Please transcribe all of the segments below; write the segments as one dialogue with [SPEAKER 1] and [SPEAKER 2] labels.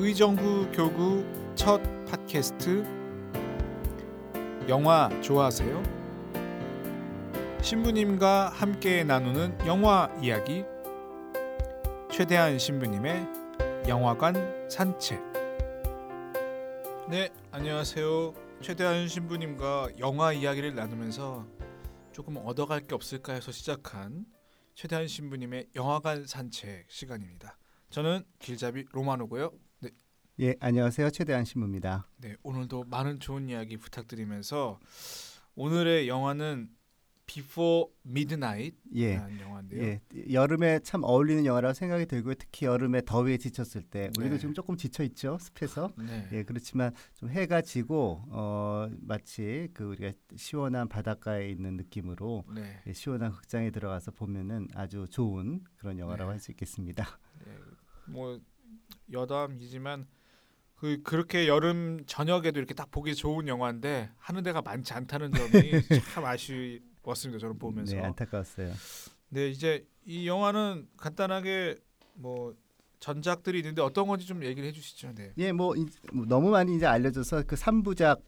[SPEAKER 1] 의정부 교구 첫 팟캐스트. 영화 좋아하세요? 신부님과 함께 나누는 영화 이야기. 최대한 신부님의 영화관 산책. 네 안녕하세요. 최대한 신부님과 영화 이야기를 나누면서 조금 얻어갈 게 없을까 해서 시작한 최대한 신부님의 영화관 산책 시간입니다. 저는 길잡이 로마노고요
[SPEAKER 2] 예, 안녕하세요. 최대한 신부입니다.
[SPEAKER 1] 네, 오늘도 많은 좋은 이야기 부탁드리면서 오늘의 영화는 Before
[SPEAKER 2] 예.
[SPEAKER 1] 영화인데요.
[SPEAKER 2] 예, 여름에 참 어울리는 영화라고 생각이 들고요. 특히 여름에 더위에 지쳤을 때 우리도
[SPEAKER 1] 네.
[SPEAKER 2] 지금 조금 지쳐 있죠. 습해서.
[SPEAKER 1] 네.
[SPEAKER 2] 예, 그렇지만 좀 해가 지고 어 마치 그 우리가 시원한 바닷가에 있는 느낌으로
[SPEAKER 1] 네.
[SPEAKER 2] 예, 시원한 극장에 들어가서 보면은 아주 좋은 그런 영화라고
[SPEAKER 1] 네.
[SPEAKER 2] 할수 있겠습니다.
[SPEAKER 1] 네. 뭐 여담이지만 그 그렇게 여름 저녁에도 이렇게 딱 보기 좋은 영화인데 하는 데가 많지 않다는 점이 참 아쉬웠습니다. 저는 보면서.
[SPEAKER 2] 네, 안타까웠어요.
[SPEAKER 1] 네, 이제 이 영화는 간단하게 뭐 전작들이 있는데 어떤 건지 좀 얘기를 해주시죠. 네.
[SPEAKER 2] 예, 뭐, 이- 뭐 너무 많이 이제 알려져서 그 3부작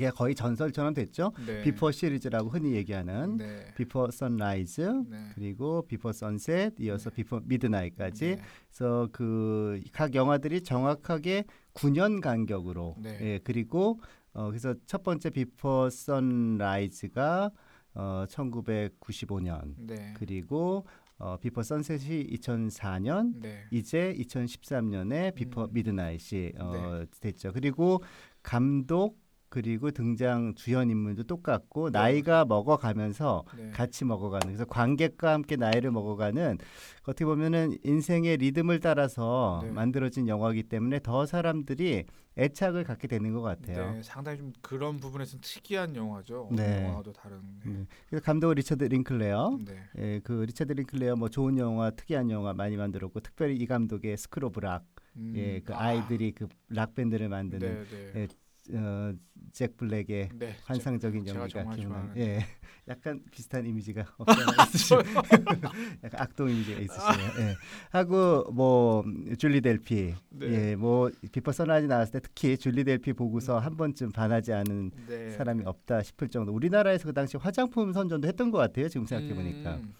[SPEAKER 2] 이 거의 전설처럼 됐죠.
[SPEAKER 1] 네.
[SPEAKER 2] 비포 시리즈라고 흔히 얘기하는
[SPEAKER 1] 네.
[SPEAKER 2] 비포 선라이즈
[SPEAKER 1] 네.
[SPEAKER 2] 그리고 비포 선셋 이어서 비포 미드나잇까지
[SPEAKER 1] 네.
[SPEAKER 2] 그래서 그 각 영화들이 정확하게 9년 간격으로
[SPEAKER 1] 네.
[SPEAKER 2] 예 그리고 어 그래서 첫 번째 비포 선라이즈가 어 1995년
[SPEAKER 1] 네.
[SPEAKER 2] 그리고 어 비포 선셋이 2004년
[SPEAKER 1] 네.
[SPEAKER 2] 이제 2013년에 비포
[SPEAKER 1] 음.
[SPEAKER 2] 미드나잇이 어 됐죠. 그리고 감독 그리고 등장 주연 인물도 똑같고 나이가 먹어가면서
[SPEAKER 1] 네.
[SPEAKER 2] 같이 먹어가는 그래서 관객과 함께 나이를 먹어가는 어떻게 보면은 인생의 리듬을 따라서
[SPEAKER 1] 네.
[SPEAKER 2] 만들어진 영화이기 때문에 더 사람들이 애착을 갖게 되는 것 같아요.
[SPEAKER 1] 네, 상당히 좀 그런 부분에서는 특이한 영화죠.
[SPEAKER 2] 네.
[SPEAKER 1] 영화도 다른. 네.
[SPEAKER 2] 네. 감독은 리처드 링클레어.
[SPEAKER 1] 네.
[SPEAKER 2] 예, 그 리처드 링클레어 뭐 좋은 영화, 특이한 영화 많이 만들었고 특별히 이 감독의 스쿨 오브 락,
[SPEAKER 1] 음,
[SPEAKER 2] 예, 그
[SPEAKER 1] 아,
[SPEAKER 2] 아이들이 그 락 밴드를 만드는
[SPEAKER 1] 네, 네.
[SPEAKER 2] 예, 어, 잭 블랙의
[SPEAKER 1] 네.
[SPEAKER 2] 환상적인
[SPEAKER 1] 제가
[SPEAKER 2] 연기가.
[SPEAKER 1] 좋아하는.
[SPEAKER 2] 예, 약간 비슷한 이미지가 없잖아 있으시죠. 약간 악동 이미지가 있으시네요. 예. 하고 뭐 줄리 델피,
[SPEAKER 1] 네.
[SPEAKER 2] 예, 뭐 비포 선라이즈 나왔을 때 특히 줄리 델피 보고서
[SPEAKER 1] 음.
[SPEAKER 2] 한 번쯤 반하지 않은
[SPEAKER 1] 네.
[SPEAKER 2] 사람이 없다 싶을 정도. 우리나라에서 그 당시 화장품 선전도 했던 것 같아요. 지금 생각해 보니까.
[SPEAKER 1] 음,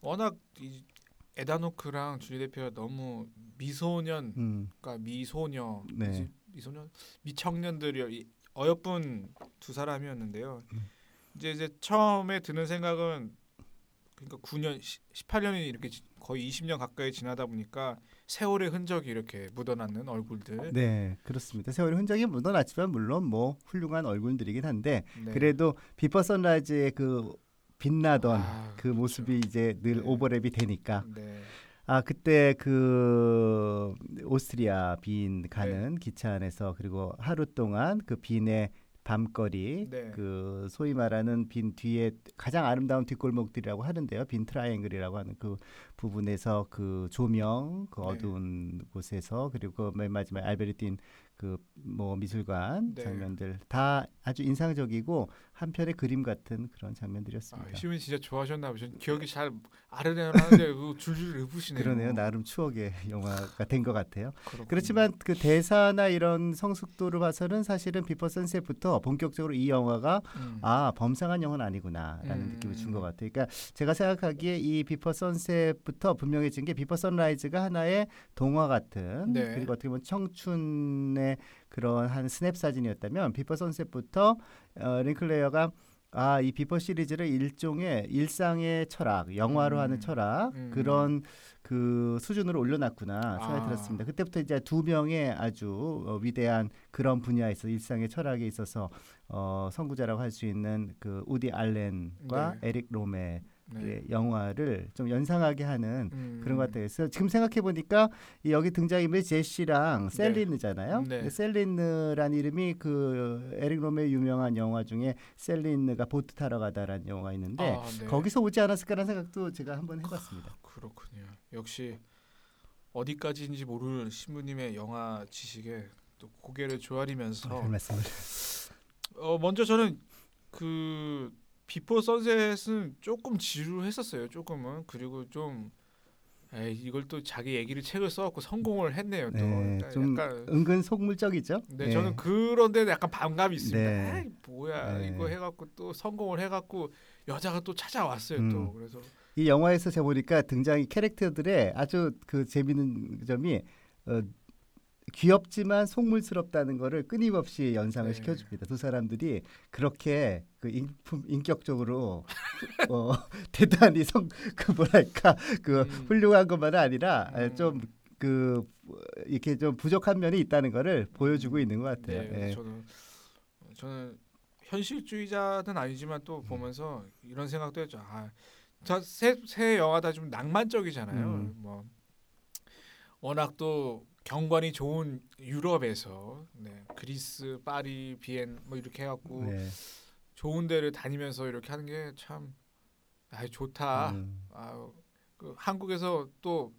[SPEAKER 1] 워낙 이 에단 호크랑 줄리 델피가 너무 미소년,
[SPEAKER 2] 음,
[SPEAKER 1] 그러니까 미소녀,
[SPEAKER 2] 네.
[SPEAKER 1] 미소년, 미청년들이 이 어여쁜 두 사람이었는데요.
[SPEAKER 2] 음.
[SPEAKER 1] 이제 이제 처음에 드는 생각은 그러니까 9년, 18년이 이렇게 지- 거의 20년 가까이 지나다 보니까 세월의 흔적이 이렇게 묻어나는 얼굴들.
[SPEAKER 2] 네, 그렇습니다. 세월의 흔적이 묻어났지만 물론 뭐 훌륭한 얼굴들이긴 한데
[SPEAKER 1] 네.
[SPEAKER 2] 그래도 비퍼 선라이즈의 그 빛나던
[SPEAKER 1] 아,
[SPEAKER 2] 그 모습이 이제 늘
[SPEAKER 1] 네.
[SPEAKER 2] 오버랩이 되니까
[SPEAKER 1] 네.
[SPEAKER 2] 아 그때 그 오스트리아 빈
[SPEAKER 1] 네.
[SPEAKER 2] 가는 기차 안에서 그리고 하루 동안 그 빈의 밤거리
[SPEAKER 1] 네.
[SPEAKER 2] 그 소위 말하는 빈 뒤에 가장 아름다운 뒷골목들이라고 하는데요 빈 트라이앵글이라고 하는 그 부분에서 그 조명 그
[SPEAKER 1] 네.
[SPEAKER 2] 어두운 곳에서 그리고 맨 마지막 알베르티나 그 뭐 미술관
[SPEAKER 1] 네.
[SPEAKER 2] 장면들 다 아주 인상적이고 한 편의 그림 같은 그런
[SPEAKER 1] 아,
[SPEAKER 2] 장면들이었습니다.
[SPEAKER 1] 신부님 진짜 좋아하셨나 보죠. 기억이 잘 안 나는데 그 줄줄 읊으시네요.
[SPEAKER 2] 그러네요. 나름 추억의 영화가 된 것 같아요.
[SPEAKER 1] 그렇군요.
[SPEAKER 2] 그렇지만 그 대사나 이런 성숙도를 봐서는 사실은 비포 선셋부터 본격적으로 이 영화가
[SPEAKER 1] 음.
[SPEAKER 2] 아 범상한 영화는 아니구나라는
[SPEAKER 1] 음.
[SPEAKER 2] 느낌을 준 것 같아요. 그러니까 제가 생각하기에 이 비포 선셋부터 분명해진 게 비포 선라이즈가 하나의 동화 같은
[SPEAKER 1] 네.
[SPEAKER 2] 그리고 어떻게 보면 청춘의 그런 한 스냅 사진이었다면 비포 선셋부터 어, 링클레어가 아 이 비포 시리즈를 일종의 일상의 철학, 영화로
[SPEAKER 1] 음.
[SPEAKER 2] 하는 철학
[SPEAKER 1] 음.
[SPEAKER 2] 그런 그 수준으로 올려놨구나 생각이
[SPEAKER 1] 아.
[SPEAKER 2] 들었습니다. 그때부터 이제 두 명의 아주 어, 위대한 그런 분야에서 일상의 철학에 있어서 어, 선구자라고 할 수 있는 그 우디 알렌과
[SPEAKER 1] 네.
[SPEAKER 2] 에릭 로메의
[SPEAKER 1] 네.
[SPEAKER 2] 영화를 좀 연상하게 하는
[SPEAKER 1] 음.
[SPEAKER 2] 그런 것 같아요. 그래서 지금 생각해 보니까 여기 등장인물이 제시랑
[SPEAKER 1] 네.
[SPEAKER 2] 셀린느잖아요.
[SPEAKER 1] 네.
[SPEAKER 2] 셀린느란 이름이 그 에릭 로메의 유명한 영화 중에 셀린느가 보트 타러 가다라는 영화가 있는데
[SPEAKER 1] 아, 네.
[SPEAKER 2] 거기서 오지 않았을까라는 생각도 제가 한번 해봤습니다.
[SPEAKER 1] 그렇군요. 역시 어디까지인지 모를 신부님의 영화 지식에 또 고개를 조아리면서
[SPEAKER 2] 별 말씀을.
[SPEAKER 1] 어 먼저 저는 그 비포 선셋은 조금 지루했었어요. 조금은 그리고 좀 에이, 이걸 또 자기 얘기를 책을 써갖고 성공을 했네요. 또
[SPEAKER 2] 네,
[SPEAKER 1] 그러니까
[SPEAKER 2] 좀
[SPEAKER 1] 약간
[SPEAKER 2] 은근 속물적이죠.
[SPEAKER 1] 네,
[SPEAKER 2] 예.
[SPEAKER 1] 저는 그런데 약간 반감이 있습니다.
[SPEAKER 2] 네.
[SPEAKER 1] 에이, 뭐야
[SPEAKER 2] 네.
[SPEAKER 1] 이거 해갖고 또 성공을 해갖고 여자가 또 찾아왔어요.
[SPEAKER 2] 음.
[SPEAKER 1] 또 그래서
[SPEAKER 2] 이 영화에서 제가 보니까 등장이 캐릭터들의 아주 그 재밌는 점이 어, 귀엽지만 속물스럽다는 거를 끊임없이 연상을
[SPEAKER 1] 네.
[SPEAKER 2] 시켜줍니다. 두 사람들이 그렇게 그 인품, 인격적으로 어, 대단히 성 그 뭐랄까 그
[SPEAKER 1] 음.
[SPEAKER 2] 훌륭한 것만은 아니라
[SPEAKER 1] 음.
[SPEAKER 2] 좀그 이렇게 좀 부족한 면이 있다는 거를 보여주고 있는 것 같아요.
[SPEAKER 1] 네,
[SPEAKER 2] 예.
[SPEAKER 1] 그래서 저는 저는 현실주의자는 아니지만 또 보면서 이런 생각도 했죠. 아, 저새 새 영화 다 좀 낭만적이잖아요.
[SPEAKER 2] 음.
[SPEAKER 1] 뭐 워낙 또 경관이 좋은 유럽에서 네, 그리스, 파리, 비엔 뭐 이렇게 해갖고
[SPEAKER 2] 네.
[SPEAKER 1] 좋은 데를 다니면서 이렇게 하는 게 참 아, 좋다.
[SPEAKER 2] 음.
[SPEAKER 1] 아, 그 한국에서 또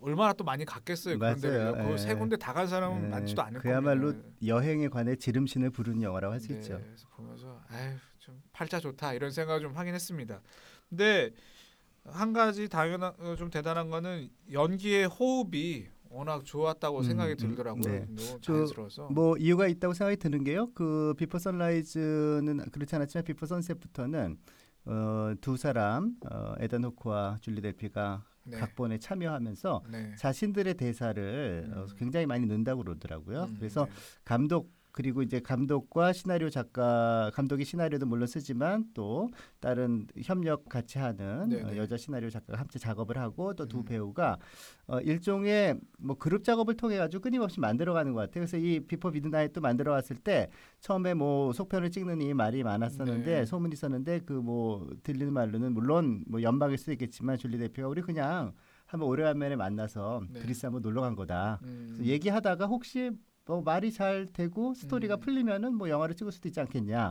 [SPEAKER 1] 얼마나 또 많이 갔겠어요. 그런
[SPEAKER 2] 맞아요.
[SPEAKER 1] 데를. 그세
[SPEAKER 2] 예.
[SPEAKER 1] 군데 다 간 사람은
[SPEAKER 2] 예,
[SPEAKER 1] 많지도 않을
[SPEAKER 2] 그야말로
[SPEAKER 1] 겁니다.
[SPEAKER 2] 여행에 관해 지름신을 부르는 영화라고 할수
[SPEAKER 1] 네,
[SPEAKER 2] 있죠.
[SPEAKER 1] 그래서 보면서 아유 좀 팔자 좋다 이런 생각을 좀 하긴 했습니다. 근데 한 가지 당연한 어, 좀 대단한 거는 연기의 호흡이 워낙 좋았다고
[SPEAKER 2] 음,
[SPEAKER 1] 생각이
[SPEAKER 2] 음,
[SPEAKER 1] 들더라고요.
[SPEAKER 2] 네.
[SPEAKER 1] 너무
[SPEAKER 2] 저,
[SPEAKER 1] 자연스러워서.
[SPEAKER 2] 뭐 이유가 있다고 생각이 드는 게요. 그 비포 선라이즈는 그렇지 않았지만 비포 선셋부터는 어, 두 사람 어, 에단 호크와 줄리 델피가
[SPEAKER 1] 네.
[SPEAKER 2] 각본에 참여하면서
[SPEAKER 1] 네.
[SPEAKER 2] 자신들의 대사를 어,
[SPEAKER 1] 음.
[SPEAKER 2] 굉장히 많이 넣는다고 그러더라고요.
[SPEAKER 1] 음,
[SPEAKER 2] 그래서
[SPEAKER 1] 네.
[SPEAKER 2] 감독 그리고 이제 감독과 시나리오 작가 감독이 시나리오도 물론 쓰지만 또 다른 협력 같이 하는
[SPEAKER 1] 네네.
[SPEAKER 2] 어, 여자 시나리오 작가가 함께 작업을 하고 또두
[SPEAKER 1] 음.
[SPEAKER 2] 배우가 어, 일종의 뭐 그룹 작업을 통해 가지고 끊임없이 만들어가는 것 같아요. 그래서 이 비포 미드나잇 또 만들어 왔을 때 처음에 뭐 속편을 찍는 이 말이 많았었는데
[SPEAKER 1] 네.
[SPEAKER 2] 소문이 있었는데 그 뭐 들리는 말로는 물론 뭐 연막일 수도 있겠지만 줄리 델피가 우리 그냥 한번 오래간만에 만나서
[SPEAKER 1] 네.
[SPEAKER 2] 그리스 한번 놀러 간 거다.
[SPEAKER 1] 음,
[SPEAKER 2] 얘기하다가 혹시 뭐 말이 잘 되고 스토리가
[SPEAKER 1] 음.
[SPEAKER 2] 풀리면은 뭐 영화를 찍을 수도 있지 않겠냐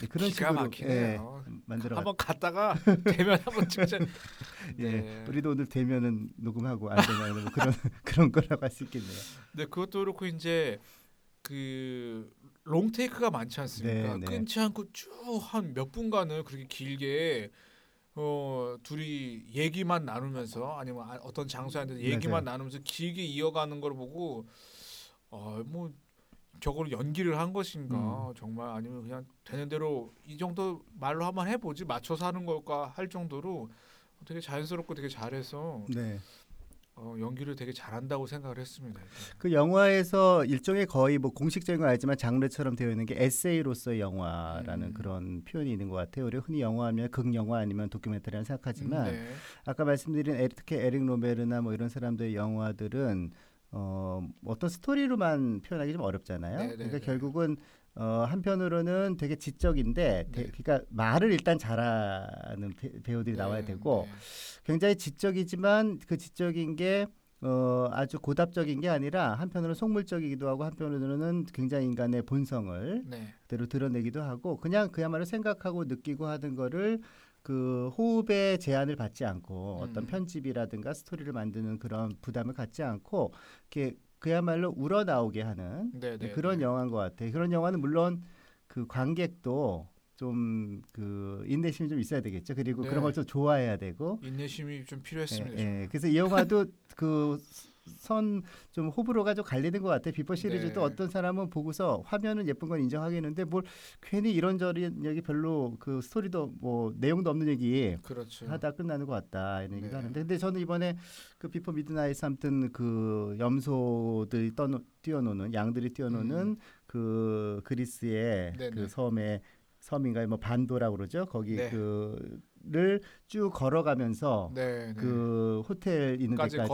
[SPEAKER 2] 네, 그런
[SPEAKER 1] 기가
[SPEAKER 2] 식으로
[SPEAKER 1] 막히네요.
[SPEAKER 2] 만들어
[SPEAKER 1] 한번 갔다가 대면 한번 찍자.
[SPEAKER 2] 예
[SPEAKER 1] 네.
[SPEAKER 2] 우리도 오늘 되면은 녹음하고 안 되면 뭐 그런 그런 거라고 할 수 있겠네요.
[SPEAKER 1] 네, 그것도 그렇고 이제 그 롱테이크가 많지 않습니까?
[SPEAKER 2] 네, 네.
[SPEAKER 1] 끊지 않고 쭉 한 몇 분간을 그렇게 길게 어 둘이 얘기만 나누면서 아니면 아- 어떤 장소에 앉아서 얘기만
[SPEAKER 2] 맞아요.
[SPEAKER 1] 나누면서 길게 이어가는 걸 보고 어뭐 저걸 연기를 한 것인가
[SPEAKER 2] 음.
[SPEAKER 1] 정말 아니면 그냥 되는 대로 이 정도 말로 한번 해보지 맞춰서 하는 걸까 할 정도로 되게 자연스럽고 되게 잘해서
[SPEAKER 2] 네.
[SPEAKER 1] 어, 연기를 되게 잘한다고 생각을 했습니다.
[SPEAKER 2] 그 영화에서 일종의 거의 뭐 공식적인 건 아니지만 장르처럼 되어 있는 게 에세이로서의 영화라는
[SPEAKER 1] 음.
[SPEAKER 2] 그런 표현이 있는 것 같아요. 우리가 흔히 영화하면 극영화 아니면 도큐멘터리라고 생각하지만
[SPEAKER 1] 음, 네.
[SPEAKER 2] 아까 말씀드린 에리- 특히 에릭 로메르나 뭐 이런 사람들의 영화들은 어, 어떤 스토리로만 표현하기 좀 어렵잖아요.
[SPEAKER 1] 네, 네,
[SPEAKER 2] 그러니까
[SPEAKER 1] 네.
[SPEAKER 2] 결국은 어, 한편으로는 되게 지적인데 대-
[SPEAKER 1] 네.
[SPEAKER 2] 그러니까 말을 일단 잘하는 배, 우들이 나와야
[SPEAKER 1] 네,
[SPEAKER 2] 되고
[SPEAKER 1] 네.
[SPEAKER 2] 굉장히 지적이지만 그 지적인 게 어, 아주 고답적인 게 아니라 한편으로는 속물적이기도 하고 한편으로는 굉장히 인간의 본성을
[SPEAKER 1] 네.
[SPEAKER 2] 그대로 드러내기도 하고 그냥 그야말로 생각하고 느끼고 하는 거를 그 호흡의 제한을 받지 않고 어떤
[SPEAKER 1] 음.
[SPEAKER 2] 편집이라든가 스토리를 만드는 그런 부담을 갖지 않고 이렇게 그야말로 우러나오게 하는
[SPEAKER 1] 네, 네,
[SPEAKER 2] 그런
[SPEAKER 1] 네.
[SPEAKER 2] 영화인 것 같아요. 그런 영화는 물론 그 관객도 좀 그 인내심이 좀 있어야 되겠죠. 그리고
[SPEAKER 1] 네.
[SPEAKER 2] 그런 걸 좀 좋아해야 되고.
[SPEAKER 1] 인내심이 좀 필요했습니다.
[SPEAKER 2] 예, 예. 그래서 이 영화도 그 선 좀 호불호가 좀 갈리는 것 같아요. 비포 시리즈도
[SPEAKER 1] 네.
[SPEAKER 2] 어떤 사람은 보고서 화면은 예쁜 건 인정하겠는데 뭘 괜히 이런저런 얘기 별로 그 스토리도 뭐 내용도 없는 얘기
[SPEAKER 1] 그렇죠.
[SPEAKER 2] 하다 끝나는 것 같다 이런 얘기도
[SPEAKER 1] 네.
[SPEAKER 2] 하는데 근데 저는 이번에 그 비포 미드나잇 아무튼 그 염소들이 떠노, 뛰어노는 양들이 뛰어노는 그 그리스의
[SPEAKER 1] 음. 네네.
[SPEAKER 2] 그 섬의 섬인가요 뭐 반도라고 그러죠 거기
[SPEAKER 1] 네.
[SPEAKER 2] 그 를쭉 걸어가면서
[SPEAKER 1] 네, 네.
[SPEAKER 2] 그 호텔 있는
[SPEAKER 1] 까지
[SPEAKER 2] 데까지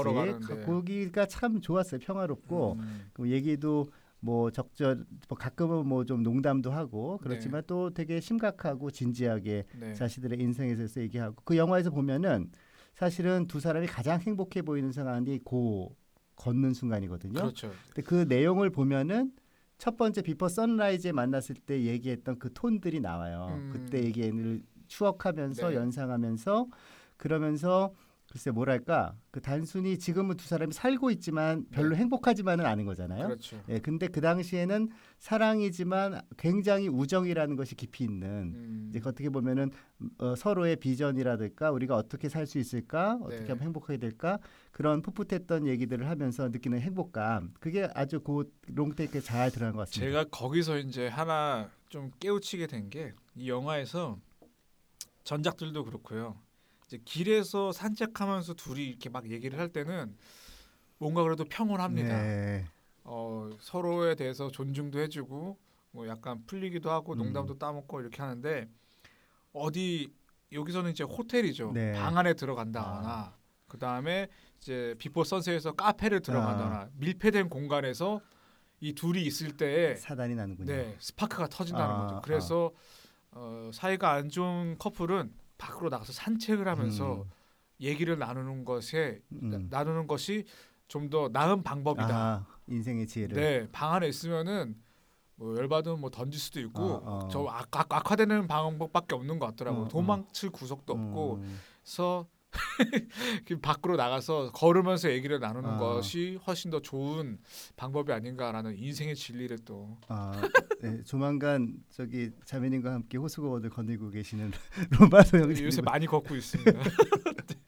[SPEAKER 2] 거기가 참 좋았어요 평화롭고
[SPEAKER 1] 음,
[SPEAKER 2] 그 얘기도 뭐 적절 뭐 가끔은 뭐 좀 농담도 하고 그렇지만 또 되게 심각하고 진지하게
[SPEAKER 1] 네.
[SPEAKER 2] 자신들의 인생에 대해서 얘기하고 그 영화에서 보면은 사실은 두 사람이 가장 행복해 보이는 순간이 고 걷는 순간이거든요.
[SPEAKER 1] 그렇죠.
[SPEAKER 2] 근데 그 내용을 보면은 첫 번째 비퍼 선라이즈에 만났을 때 얘기했던 그 톤들이 나와요.
[SPEAKER 1] 음.
[SPEAKER 2] 그때 얘기를 추억하면서
[SPEAKER 1] 네.
[SPEAKER 2] 연상하면서 그러면서 글쎄 뭐랄까 그 단순히 지금은 두 사람이 살고 있지만 별로 행복하지만은 않은 거잖아요.
[SPEAKER 1] 그렇죠.
[SPEAKER 2] 예, 근데 그 당시에는 사랑이지만 굉장히 우정이라는 것이 깊이 있는
[SPEAKER 1] 음,
[SPEAKER 2] 이제 어떻게 보면은 어, 서로의 비전이라든가 우리가 어떻게 살 수 있을까 어떻게
[SPEAKER 1] 네.
[SPEAKER 2] 하면 행복하게 될까 그런 풋풋했던 얘기들을 하면서 느끼는 행복감 그게 아주 그 롱테이크에 잘 들어간 것 같습니다.
[SPEAKER 1] 제가 거기서 이제 하나 좀 깨우치게 된 게 이 영화에서 전작들도 그렇고요. 이제 길에서 산책하면서 둘이 이렇게 막 얘기를 할 때는 뭔가 그래도 평온합니다.
[SPEAKER 2] 네.
[SPEAKER 1] 어, 서로에 대해서 존중도 해주고 뭐 약간 풀리기도 하고
[SPEAKER 2] 음.
[SPEAKER 1] 농담도 따먹고 이렇게 하는데 어디 여기서는 이제 호텔이죠.
[SPEAKER 2] 네.
[SPEAKER 1] 방 안에 들어간다거나 그 다음에 이제 비포 선셋에서 카페를 들어가거나 밀폐된 공간에서 이 둘이 있을 때에
[SPEAKER 2] 사단이 나는군요.
[SPEAKER 1] 네 스파크가 터진다는
[SPEAKER 2] 아,
[SPEAKER 1] 거죠. 그래서 어, 사이가 안 좋은 커플은 밖으로 나가서 산책을 하면서
[SPEAKER 2] 음,
[SPEAKER 1] 얘기를 나누는 것에
[SPEAKER 2] 음.
[SPEAKER 1] 나 누는 것이 좀 더 나은 방법이다.
[SPEAKER 2] 아, 인생의 지혜를.
[SPEAKER 1] 네, 방 안에 있으면은 뭐 열받으면 뭐 던질 수도 있고
[SPEAKER 2] 어, 어.
[SPEAKER 1] 저 악, 악, 악화되는 방법밖에 없는 것 같더라고요.
[SPEAKER 2] 어, 어.
[SPEAKER 1] 도망칠 구석도 없고
[SPEAKER 2] 음,
[SPEAKER 1] 그래서 그 밖으로 나가서 걸으면서 얘기를 나누는
[SPEAKER 2] 아.
[SPEAKER 1] 것이 훨씬 더 좋은 방법이 아닌가라는 인생의 진리를 또
[SPEAKER 2] 아, 네, 조만간 저기 자매님과 함께 호수공원을 거닐고 계시는 로마소 형님.
[SPEAKER 1] 요새 많이 걷고 있습니다.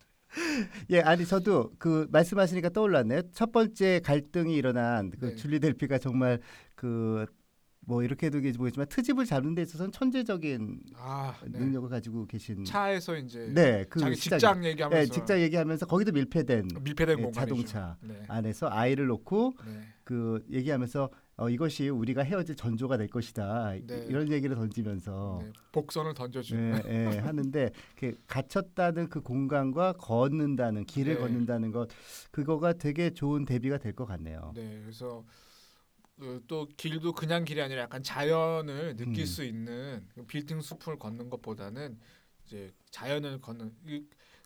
[SPEAKER 2] 예, 아니 저도 그 말씀하시니까 떠올랐네요. 첫 번째 갈등이 일어난 그
[SPEAKER 1] 네.
[SPEAKER 2] 줄리 델피가 정말 그 뭐 이렇게도 모르지만 트집을 잡는 데 있어서는 천재적인
[SPEAKER 1] 아, 네.
[SPEAKER 2] 능력을 가지고 계신
[SPEAKER 1] 차에서 이제
[SPEAKER 2] 네, 그
[SPEAKER 1] 자기
[SPEAKER 2] 시작이-
[SPEAKER 1] 직장 얘기하면서
[SPEAKER 2] 네, 직장 얘기하면서 거기도 밀폐된
[SPEAKER 1] 밀폐된
[SPEAKER 2] 예,
[SPEAKER 1] 공간이죠.
[SPEAKER 2] 자동차
[SPEAKER 1] 네.
[SPEAKER 2] 안에서 아이를 놓고
[SPEAKER 1] 네.
[SPEAKER 2] 그 얘기하면서 어, 이것이 우리가 헤어질 전조가 될 것이다
[SPEAKER 1] 네.
[SPEAKER 2] 이런 얘기를 던지면서
[SPEAKER 1] 네. 복선을 던져주는
[SPEAKER 2] 예, 예, 하는데 그 갇혔다는 그 공간과 걷는다는 길을
[SPEAKER 1] 네.
[SPEAKER 2] 걷는다는 것 그거가 되게 좋은 대비가 될 것 같네요.
[SPEAKER 1] 네, 그래서 어, 또 길도 그냥 길이 아니라 약간 자연을 느낄
[SPEAKER 2] 음.
[SPEAKER 1] 수 있는 그 빌딩 숲을 걷는 것보다는 이제 자연을 걷는 이,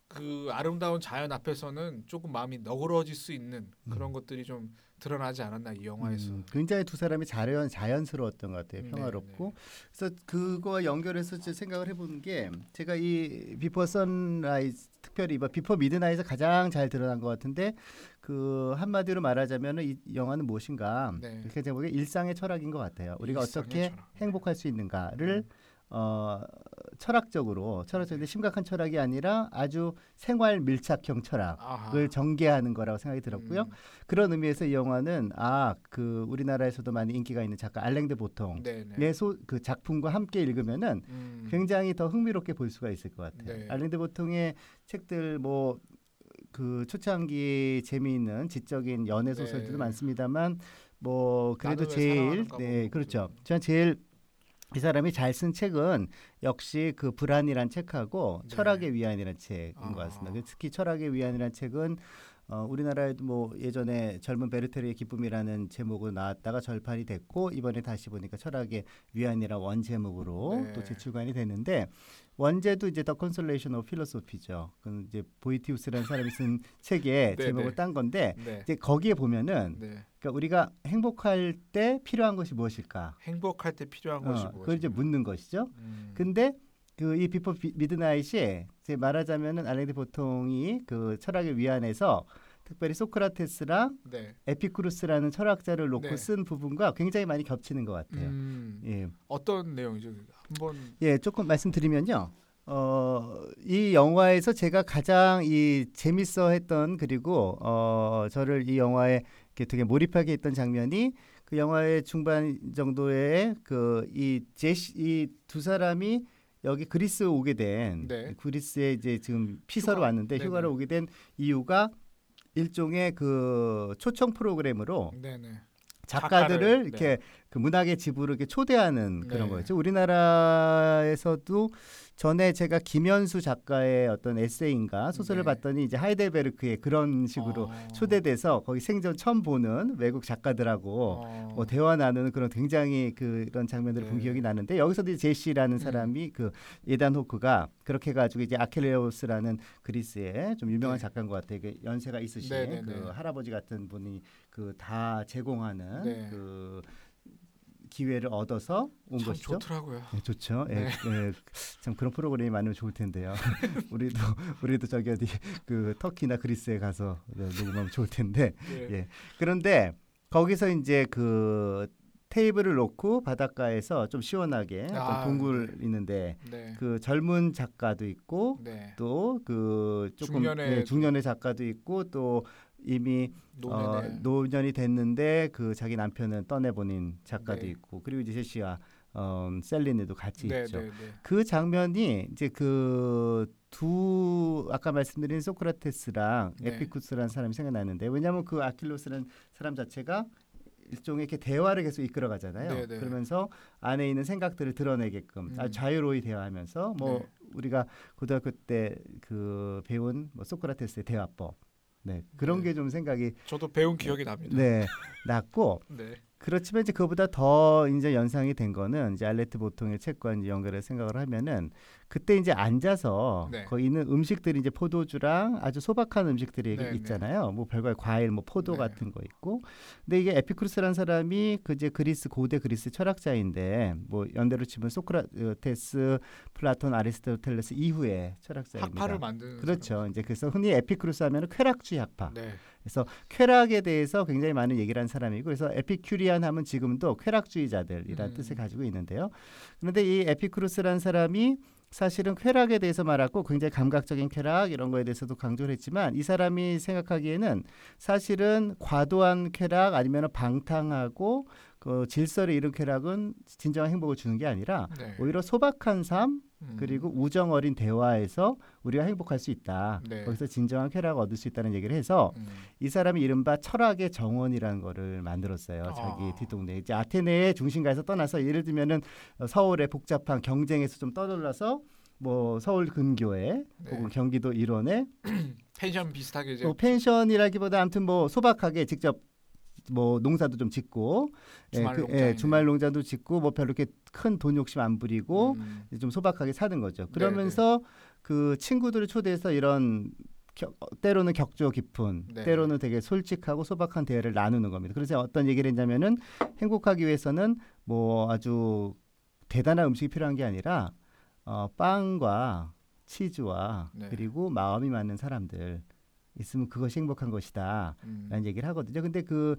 [SPEAKER 1] 그 아름다운 자연 앞에서는 조금 마음이 너그러질 수 있는 그런
[SPEAKER 2] 음.
[SPEAKER 1] 것들이 좀 드러나지 않았나 이 영화에서.
[SPEAKER 2] 음, 굉장히 두 사람이 자연 자연스러웠던 것 같아요.
[SPEAKER 1] 네,
[SPEAKER 2] 평화롭고. 그래서 그거와 연결해서 제 생각을 해보는 게 제가 이 비포 선라이즈 특별히 이번 비포 미드나잇에서 가장 잘 드러난 것 같은데 그 한마디로 말하자면은 이 영화는 무엇인가
[SPEAKER 1] 네.
[SPEAKER 2] 이렇게 보기에 일상의 철학인 것 같아요. 우리가 어떻게
[SPEAKER 1] 철학. 네.
[SPEAKER 2] 행복할 수 있는가를 어 철학적으로 철학적인데 심각한 철학이 아니라 아주 생활 밀착형 철학을
[SPEAKER 1] 아하.
[SPEAKER 2] 전개하는 거라고 생각이 들었고요.
[SPEAKER 1] 음,
[SPEAKER 2] 그런 의미에서 이 영화는 아 그 우리나라에서도 많이 인기가 있는 작가 알랭드 보통
[SPEAKER 1] 네, 네.
[SPEAKER 2] 내소그 작품과 함께 읽으면은
[SPEAKER 1] 음,
[SPEAKER 2] 굉장히 더 흥미롭게 볼 수가 있을 것 같아요.
[SPEAKER 1] 네.
[SPEAKER 2] 알랭드 보통의 책들 뭐 그 초창기 재미있는 지적인 연애 소설들도
[SPEAKER 1] 네.
[SPEAKER 2] 많습니다만 뭐 그래도 제일
[SPEAKER 1] 네뭐
[SPEAKER 2] 그렇죠.
[SPEAKER 1] 그-
[SPEAKER 2] 저는 제일 이 사람이 잘 쓴 책은 역시 그 불안이란 책하고
[SPEAKER 1] 네.
[SPEAKER 2] 철학의 위안이란 책인
[SPEAKER 1] 아.
[SPEAKER 2] 것 같습니다. 그 특히 철학의 위안이란 책은 어, 우리나라에도 뭐 예전에 젊은 베르테르의 기쁨이라는 제목으로 나왔다가 절판이 됐고 이번에 다시 보니까 철학의 위안이라 원 제목으로
[SPEAKER 1] 네.
[SPEAKER 2] 또 재출간이 됐는데 원제도 이제 The Consolation of Philosophy죠. 그 이제 보에티우스라는 사람이 쓴 책의
[SPEAKER 1] 네,
[SPEAKER 2] 제목을
[SPEAKER 1] 네.
[SPEAKER 2] 딴 건데
[SPEAKER 1] 네.
[SPEAKER 2] 이제 거기에 보면은
[SPEAKER 1] 네.
[SPEAKER 2] 그러니까 우리가 행복할 때 필요한 것이 무엇일까?
[SPEAKER 1] 행복할 때 필요한 것이
[SPEAKER 2] 어,
[SPEAKER 1] 무엇인가?
[SPEAKER 2] 그걸 이제 묻는 것이죠.
[SPEAKER 1] 음,
[SPEAKER 2] 근데 그 이 비포 비- 미드나잇이 이제 말하자면은 알랭드 보통이 그 철학의 위안에서 특별히 소크라테스랑
[SPEAKER 1] 네.
[SPEAKER 2] 에피쿠로스라는 철학자를 놓고
[SPEAKER 1] 네.
[SPEAKER 2] 쓴 부분과 굉장히 많이 겹치는 것 같아요.
[SPEAKER 1] 음,
[SPEAKER 2] 예,
[SPEAKER 1] 어떤 내용이죠? 한번
[SPEAKER 2] 예, 조금 말씀드리면요. 어, 이 영화에서 제가 가장 이 재밌어 했던 그리고 어, 저를 이 영화에 되게 몰입하게 했던 장면이 그 영화의 중반 정도에 그 이 제시 이 두 사람이 여기 그리스 오게 된
[SPEAKER 1] 네.
[SPEAKER 2] 그리스에 이제 지금 피서로
[SPEAKER 1] 휴가.
[SPEAKER 2] 왔는데
[SPEAKER 1] 네네.
[SPEAKER 2] 휴가를 오게 된 이유가 일종의 그 초청 프로그램으로
[SPEAKER 1] 네네.
[SPEAKER 2] 작가들을
[SPEAKER 1] 작가를,
[SPEAKER 2] 이렇게 그 문학의 집으로 이렇게 초대하는 그런
[SPEAKER 1] 네.
[SPEAKER 2] 거였죠. 우리나라에서도 전에 제가 김현수 작가의 어떤 에세이인가 소설을
[SPEAKER 1] 네.
[SPEAKER 2] 봤더니 이제 하이델베르크의 그런 식으로
[SPEAKER 1] 어,
[SPEAKER 2] 초대돼서 거기 생전 처음 보는 외국 작가들하고
[SPEAKER 1] 어,
[SPEAKER 2] 뭐 대화 나누는 그런 굉장히 그런 장면들을 본
[SPEAKER 1] 네.
[SPEAKER 2] 기억이 나는데 여기서도 제시라는
[SPEAKER 1] 음.
[SPEAKER 2] 사람이 그 예단 호크가 그렇게 해가지고 이제 아켈레오스라는 그리스의 좀 유명한
[SPEAKER 1] 네.
[SPEAKER 2] 작가인 것 같아요. 그 연세가 있으신
[SPEAKER 1] 네, 네,
[SPEAKER 2] 그
[SPEAKER 1] 네.
[SPEAKER 2] 할아버지 같은 분이 그 다 제공하는
[SPEAKER 1] 네.
[SPEAKER 2] 그 기회를 얻어서 온
[SPEAKER 1] 참
[SPEAKER 2] 것이죠.
[SPEAKER 1] 좋더라고요.
[SPEAKER 2] 네, 좋죠. 예,
[SPEAKER 1] 네.
[SPEAKER 2] 예, 참 그런 프로그램이 많으면 좋을 텐데요. 우리도 우리도 저기 어디 그 터키나 그리스에 가서 네, 녹음하면 좋을 텐데.
[SPEAKER 1] 예.
[SPEAKER 2] 예. 그런데 거기서 이제 그 테이블을 놓고 바닷가에서 좀 시원하게
[SPEAKER 1] 아,
[SPEAKER 2] 동굴 있는데
[SPEAKER 1] 네.
[SPEAKER 2] 그 젊은 작가도 있고
[SPEAKER 1] 네.
[SPEAKER 2] 또그 조금
[SPEAKER 1] 중년의
[SPEAKER 2] 예, 중년의 작가도 있고 또 이미 어, 노년이 됐는데 그 자기 남편은 떠내보낸 작가도
[SPEAKER 1] 네.
[SPEAKER 2] 있고 그리고 이제 제시와 어, 셀린네도 같이
[SPEAKER 1] 네,
[SPEAKER 2] 있죠.
[SPEAKER 1] 네, 네.
[SPEAKER 2] 그 장면이 이제 그 두 아까 말씀드린 소크라테스랑
[SPEAKER 1] 네.
[SPEAKER 2] 에피쿠스라는 사람이 생각나는데 왜냐하면 그 아킬로스라는 사람 자체가 일종의 이렇게 대화를 계속 이끌어가잖아요.
[SPEAKER 1] 네, 네.
[SPEAKER 2] 그러면서 안에 있는 생각들을 드러내게끔
[SPEAKER 1] 음.
[SPEAKER 2] 아주 자유로이 대화하면서 뭐
[SPEAKER 1] 네.
[SPEAKER 2] 우리가 고등학교 때 그 배운 뭐 소크라테스의 대화법, 네 그런
[SPEAKER 1] 네.
[SPEAKER 2] 게좀 생각이
[SPEAKER 1] 저도 배운 기억이 납니다.
[SPEAKER 2] 네 났고
[SPEAKER 1] 네.
[SPEAKER 2] 그렇지만 이제 그보다 더 이제 연상이 된 거는 이제 알레트 보통의 책과 이제 연결해 생각을 하면은 그때 이제 앉아서
[SPEAKER 1] 네.
[SPEAKER 2] 거기 있는 음식들이 이제 포도주랑 아주 소박한 음식들이
[SPEAKER 1] 네, 네.
[SPEAKER 2] 있잖아요. 뭐 별거 과일, 뭐 포도
[SPEAKER 1] 네.
[SPEAKER 2] 같은 거 있고. 근데 이게 에피쿠르스라는 사람이 그 이제 그리스 고대 그리스 철학자인데 뭐 연대로 치면 소크라테스, 플라톤, 아리스토텔레스 이후의 철학자입니다.
[SPEAKER 1] 학파를 만드는
[SPEAKER 2] 그렇죠. 이제 그래서 흔히 에피쿠로스 하면은 쾌락주의 학파. 그래서 쾌락에 대해서 굉장히 많은 얘기를 한 사람이고 그래서 Epicurean 하면 지금도 쾌락주의자들이라는
[SPEAKER 1] 음.
[SPEAKER 2] 뜻을 가지고 있는데요. 그런데 이 에피쿠로스라는 사람이 사실은 쾌락에 대해서 말하고 굉장히 감각적인 쾌락 이런 거에 대해서도 강조를 했지만 이 사람이 생각하기에는 사실은 과도한 쾌락 아니면 방탕하고 그 질서를 잃은 쾌락은 진정한 행복을 주는 게 아니라
[SPEAKER 1] 네.
[SPEAKER 2] 오히려 소박한 삶
[SPEAKER 1] 음.
[SPEAKER 2] 그리고 우정 어린 대화에서 우리가 행복할 수 있다.
[SPEAKER 1] 네.
[SPEAKER 2] 거기서 진정한 쾌락을 얻을 수 있다는 얘기를 해서
[SPEAKER 1] 음.
[SPEAKER 2] 이 사람이 이른바 철학의 정원이라는 거를 만들었어요.
[SPEAKER 1] 아.
[SPEAKER 2] 자기 뒷동네 이제 아테네의 중심가에서 떠나서 예를 들면은 어, 서울의 복잡한 경쟁에서 좀 떠돌라서 뭐 서울 근교에
[SPEAKER 1] 네.
[SPEAKER 2] 혹은 경기도 일원에
[SPEAKER 1] 펜션 비슷하게 이제
[SPEAKER 2] 뭐 펜션이라기보다 아무튼 뭐 소박하게 직접 뭐 농사도 좀 짓고
[SPEAKER 1] 주말
[SPEAKER 2] 그,
[SPEAKER 1] 농장이네.
[SPEAKER 2] 주말 농장도 짓고 뭐 별로 이렇게 큰 돈 욕심 안 부리고
[SPEAKER 1] 음.
[SPEAKER 2] 좀 소박하게 사는 거죠.
[SPEAKER 1] 네,
[SPEAKER 2] 그러면서 그 친구들을 초대해서 이런 겨, 때로는 격조 깊은,
[SPEAKER 1] 네.
[SPEAKER 2] 때로는 되게 솔직하고 소박한 대화를 나누는 겁니다. 그래서 어떤 얘기를 했냐면은 행복하기 위해서는 뭐 아주 대단한 음식이 필요한 게 아니라 어, 빵과 치즈와
[SPEAKER 1] 네.
[SPEAKER 2] 그리고 마음이 맞는 사람들 있으면 그것이 행복한 것이다.
[SPEAKER 1] 음.
[SPEAKER 2] 라는 얘기를 하거든요. 근데 그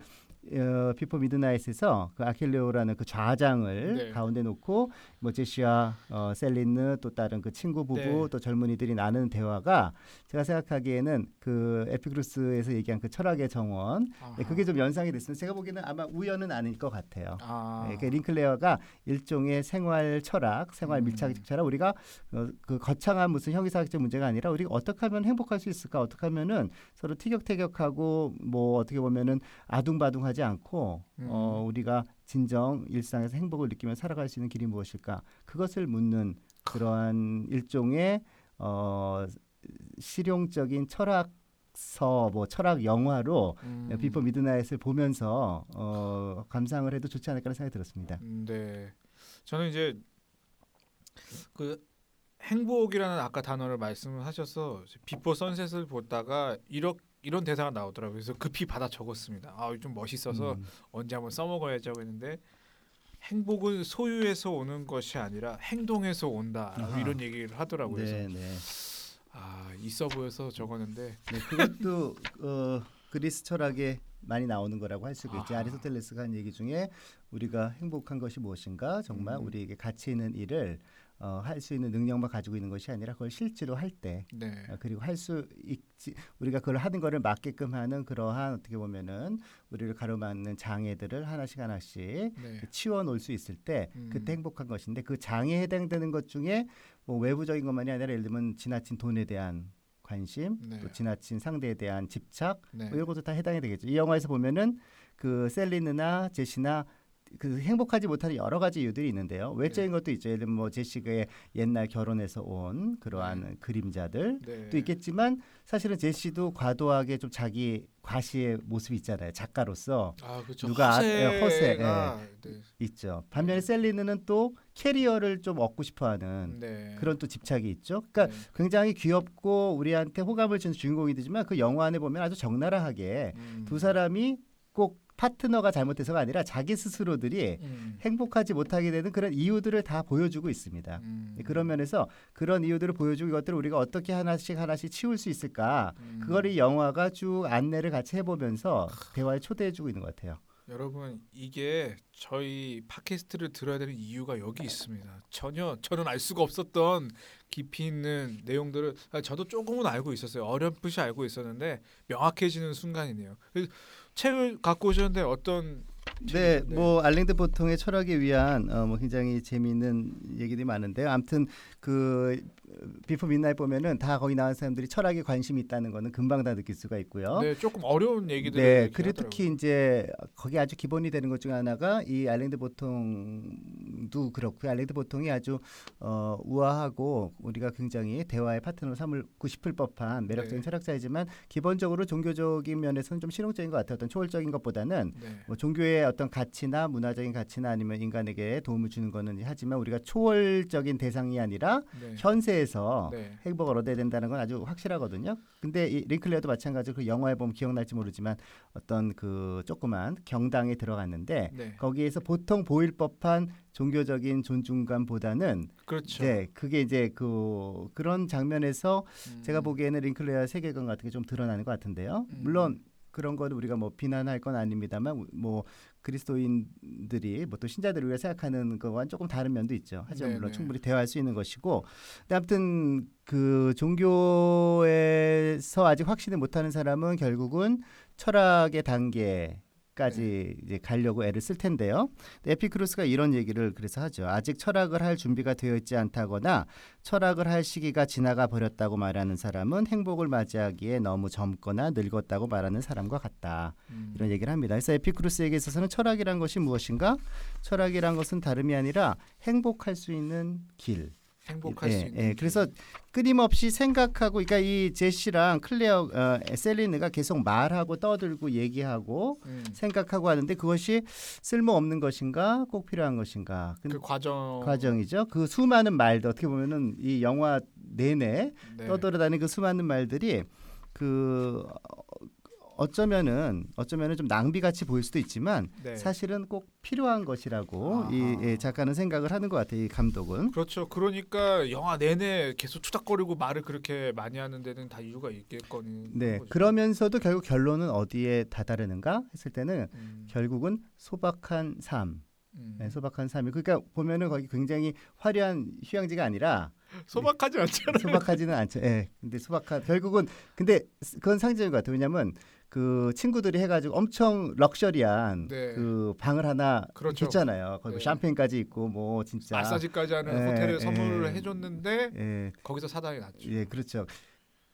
[SPEAKER 2] 어, 비포 미드나잇에서 그 아킬레오라는 그 좌장을
[SPEAKER 1] 네.
[SPEAKER 2] 가운데 놓고 뭐 제시와 어, 셀린느 또 다른 그 친구 부부
[SPEAKER 1] 네.
[SPEAKER 2] 또 젊은이들이 나누는 대화가 제가 생각하기에는 그 에피쿠로스에서 얘기한 그 철학의 정원. 네, 그게 좀 연상이 됐으면 제가 보기에는 아마 우연은 아닐 것 같아요.
[SPEAKER 1] 아.
[SPEAKER 2] 네, 그 링클레어가 일종의 생활 철학, 생활
[SPEAKER 1] 음.
[SPEAKER 2] 밀착적 철학 우리가 어, 그 거창한 무슨 형이상학적 문제가 아니라 우리가 어떻게 하면 행복할 수 있을까? 어떻게 하면은 서로 티격태격하고 뭐 어떻게 보면은 아둥바둥하지 않고
[SPEAKER 1] 음.
[SPEAKER 2] 어, 우리가 진정 일상에서 행복을 느끼며 살아갈 수 있는 길이 무엇일까? 그것을 묻는 그러한 일종의 어, 실용적인 철학 서 뭐 철학 영화로
[SPEAKER 1] 음.
[SPEAKER 2] 비포 미드나잇을 보면서 어, 감상을 해도 좋지 않을까라는 생각이 들었습니다.
[SPEAKER 1] 음, 네. 저는 이제 그 행복이라는 아까 단어를 말씀을 하셔서 비포 선셋을 보다가 이런 이런 대사가 나오더라고요. 그래서 급히 받아 적었습니다. 아, 좀 멋있어서
[SPEAKER 2] 음,
[SPEAKER 1] 언제 한번 써먹어야지 하고 했는데 행복은 소유에서 오는 것이 아니라 행동에서 온다
[SPEAKER 2] 아하.
[SPEAKER 1] 이런 얘기를 하더라고요. 그래서
[SPEAKER 2] 네, 네.
[SPEAKER 1] 아 있어 보여서 적었는데
[SPEAKER 2] 네, 그것도 어, 그리스 철학에 많이 나오는 거라고 할 수 있겠죠.
[SPEAKER 1] 아하.
[SPEAKER 2] 아리스토텔레스가 한 얘기 중에 우리가 행복한 것이 무엇인가 정말
[SPEAKER 1] 음.
[SPEAKER 2] 우리에게 가치 있는 일을 어, 할 수 있는 능력만 가지고 있는 것이 아니라 그걸 실제로 할때
[SPEAKER 1] 네.
[SPEAKER 2] 어, 그리고 할 수 있지 우리가 그걸 하는 거를 맞게끔 하는 그러한 어떻게 보면은 우리를 가로막는 장애들을 하나씩 하나씩
[SPEAKER 1] 네.
[SPEAKER 2] 치워 놓을 수 있을 때
[SPEAKER 1] 음.
[SPEAKER 2] 그때 행복한 것인데 그 장애에 해당되는 것 중에 뭐 외부적인 것만이 아니라 예를 들면 지나친 돈에 대한 관심
[SPEAKER 1] 네.
[SPEAKER 2] 또 지나친 상대에 대한 집착
[SPEAKER 1] 네.
[SPEAKER 2] 뭐 이런 것도 다 해당이 되겠죠. 이 영화에서 보면은 그 셀리느나 제시나 그 행복하지 못하는 여러 가지 이유들이 있는데요. 외적인
[SPEAKER 1] 네.
[SPEAKER 2] 것도 있죠. 예를 들면 뭐 제시가 옛날 결혼해서 온 그러한 그림자들
[SPEAKER 1] 네.
[SPEAKER 2] 또 있겠지만 사실은 제시도 과도하게 좀 자기 과시의 모습이 있잖아요. 작가로서
[SPEAKER 1] 아 그렇죠.
[SPEAKER 2] 누가 아- 예, 허세,
[SPEAKER 1] 허세가 네.
[SPEAKER 2] 있죠. 반면에 셀리느는 또 캐리어를 좀 얻고 싶어하는
[SPEAKER 1] 네.
[SPEAKER 2] 그런 또 집착이 있죠. 그러니까
[SPEAKER 1] 네.
[SPEAKER 2] 굉장히 귀엽고 우리한테 호감을 주는 주인공이 되지만 그 영화 안에 보면 아주 적나라하게
[SPEAKER 1] 음.
[SPEAKER 2] 두 사람이 꼭 파트너가 잘못해서가 아니라 자기 스스로들이
[SPEAKER 1] 음.
[SPEAKER 2] 행복하지 못하게 되는 그런 이유들을 다 보여주고 있습니다.
[SPEAKER 1] 음.
[SPEAKER 2] 그런 면에서 그런 이유들을 보여주고 이것들을 우리가 어떻게 하나씩 하나씩 치울 수 있을까?
[SPEAKER 1] 음.
[SPEAKER 2] 그거를 이 영화가 쭉 안내를 같이 해보면서 대화에 초대해주고 있는 것 같아요.
[SPEAKER 1] 여러분 이게 저희 팟캐스트를 들어야 되는 이유가 여기 있습니다. 전혀 저는 알 수가 없었던 깊이 있는 내용들을 아, 저도 조금은 알고 있었어요. 어렴풋이 알고 있었는데 명확해지는 순간이네요. 그 책을 갖고 오셨는데 어떤
[SPEAKER 2] 네,
[SPEAKER 1] 책인데?
[SPEAKER 2] 뭐 알랭드 보통의 철학의 위안 어, 뭐 굉장히 재미있는 얘기들이 많은데요. 아무튼 그 비포 미드나잇 보면은 다 거기 나온 사람들이 철학에 관심이 있다는 거는 금방 다 느낄 수가 있고요.
[SPEAKER 1] 네 조금 어려운 얘기들을
[SPEAKER 2] 네. 그리고 특히 이제 거기 아주 기본이 되는 것 중에 하나가 이 알랭드 보통도 그렇고요. 알랭드 보통이 아주 어, 우아하고 우리가 굉장히 대화의 파트너로 삼고 싶을 법한 매력적인
[SPEAKER 1] 네.
[SPEAKER 2] 철학자이지만 기본적으로 종교적인 면에서는 좀 실용적인 것 같아요. 어떤 초월적인 것보다는
[SPEAKER 1] 네.
[SPEAKER 2] 뭐 종교의 어떤 가치나 문화적인 가치나 아니면 인간에게 도움을 주는 거는 하지만 우리가 초월적인 대상이 아니라
[SPEAKER 1] 네.
[SPEAKER 2] 현세에서
[SPEAKER 1] 네.
[SPEAKER 2] 행복을 얻어야 된다는 건 아주 확실하거든요. 근데 이 링클레어도 마찬가지로 그 영화에 보면 기억날지 모르지만 어떤 그 조그만 경당에 들어갔는데
[SPEAKER 1] 네.
[SPEAKER 2] 거기에서 보통 보일 법한 종교적인 존중감보다는
[SPEAKER 1] 그렇죠.
[SPEAKER 2] 네 그게 이제 그 그런 장면에서
[SPEAKER 1] 음.
[SPEAKER 2] 제가 보기에는 링클레어 세계관 같은 게 좀 드러나는 것 같은데요.
[SPEAKER 1] 음.
[SPEAKER 2] 물론 그런 거는 우리가 뭐 비난할 건 아닙니다만 뭐 그리스도인들이 뭐또 신자들을 위해 생각하는 거와는 조금 다른 면도 있죠. 하지만 물론
[SPEAKER 1] 네네.
[SPEAKER 2] 충분히 대화할 수 있는 것이고 근데 아무튼 그 종교에서 아직 확신을 못하는 사람은 결국은 철학의 단계 까지 이제 가려고 애를 쓸 텐데요. 근데 에피크루스가 이런 얘기를 그래서 하죠. 아직 철학을 할 준비가 되어 있지 않다거나 철학을 할 시기가 지나가 버렸다고 말하는 사람은 행복을 맞이하기에 너무 젊거나 늙었다고 말하는 사람과 같다.
[SPEAKER 1] 음.
[SPEAKER 2] 이런 얘기를 합니다. 그래서 에피크루스에게 있어서는 철학이란 것이 무엇인가? 철학이란 것은 다름이 아니라 행복할 수 있는 길.
[SPEAKER 1] 행복할
[SPEAKER 2] 예,
[SPEAKER 1] 수 있는
[SPEAKER 2] 예.
[SPEAKER 1] 길.
[SPEAKER 2] 그래서 끊임없이 생각하고, 그러니까 이 제시랑 클레어, 어, 셀리느가 계속 말하고 떠들고 얘기하고
[SPEAKER 1] 음.
[SPEAKER 2] 생각하고 하는데 그것이 쓸모 없는 것인가, 꼭 필요한 것인가? 근-
[SPEAKER 1] 그 과정
[SPEAKER 2] 과정이죠. 그 수많은 말도 어떻게 보면은 이 영화 내내
[SPEAKER 1] 네.
[SPEAKER 2] 떠돌아다니는 그 수많은 말들이 그 어, 어쩌면은 어쩌면은 좀 낭비 같이 보일 수도 있지만
[SPEAKER 1] 네.
[SPEAKER 2] 사실은 꼭 필요한 것이라고 이
[SPEAKER 1] 아하.
[SPEAKER 2] 예, 작가는 생각을 하는 것 같아요. 이 감독은.
[SPEAKER 1] 그렇죠. 그러니까 영화 내내 계속 투닥거리고 말을 그렇게 많이 하는 데는 다 이유가 있겠거니.
[SPEAKER 2] 네. 그러면서도 결국 결론은 어디에 다다르는가 했을 때는
[SPEAKER 1] 음,
[SPEAKER 2] 결국은 소박한 삶.
[SPEAKER 1] 음.
[SPEAKER 2] 네, 소박한 삶이. 그러니까 보면은 거기 굉장히 화려한 휴양지가 아니라
[SPEAKER 1] 소박하지 않잖아요.
[SPEAKER 2] 소박하지는 않죠. 예. 근데 소박한 결국은 근데 그건 상징인 것 같아요. 왜냐면 그 친구들이 해가지고 엄청 럭셔리한
[SPEAKER 1] 네.
[SPEAKER 2] 그 방을 하나
[SPEAKER 1] 그렇죠.
[SPEAKER 2] 줬잖아요. 거기 뭐
[SPEAKER 1] 네.
[SPEAKER 2] 샴페인까지 있고 뭐 진짜
[SPEAKER 1] 마사지까지 하는
[SPEAKER 2] 예,
[SPEAKER 1] 호텔에
[SPEAKER 2] 예.
[SPEAKER 1] 선물을 해줬는데
[SPEAKER 2] 예,
[SPEAKER 1] 거기서 사단이 났죠.
[SPEAKER 2] 예, 그렇죠.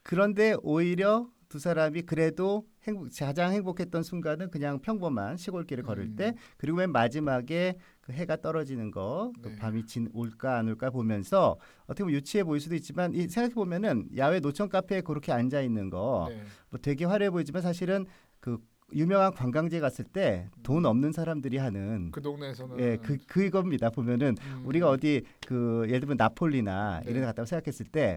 [SPEAKER 2] 그런데 오히려 두 사람이 그래도 행복, 가장 행복했던 순간은 그냥 평범한 시골길을 걸을
[SPEAKER 1] 음.
[SPEAKER 2] 때 그리고 맨 마지막에 그 해가 떨어지는 거, 그
[SPEAKER 1] 네.
[SPEAKER 2] 밤이 진 올까 안 올까 보면서 어떻게 보면 유치해 보일 수도 있지만 이 생각해 보면은 야외 노천 카페에 그렇게 앉아 있는 거
[SPEAKER 1] 네.
[SPEAKER 2] 뭐 되게 화려해 보이지만 사실은 그 유명한 관광지에 갔을 때 돈 없는 사람들이 하는
[SPEAKER 1] 그 동네에서는
[SPEAKER 2] 예, 그 그겁니다. 보면은
[SPEAKER 1] 음,
[SPEAKER 2] 우리가 어디 그 예를 들면 나폴리나
[SPEAKER 1] 네.
[SPEAKER 2] 이런 데 갔다고 생각했을 때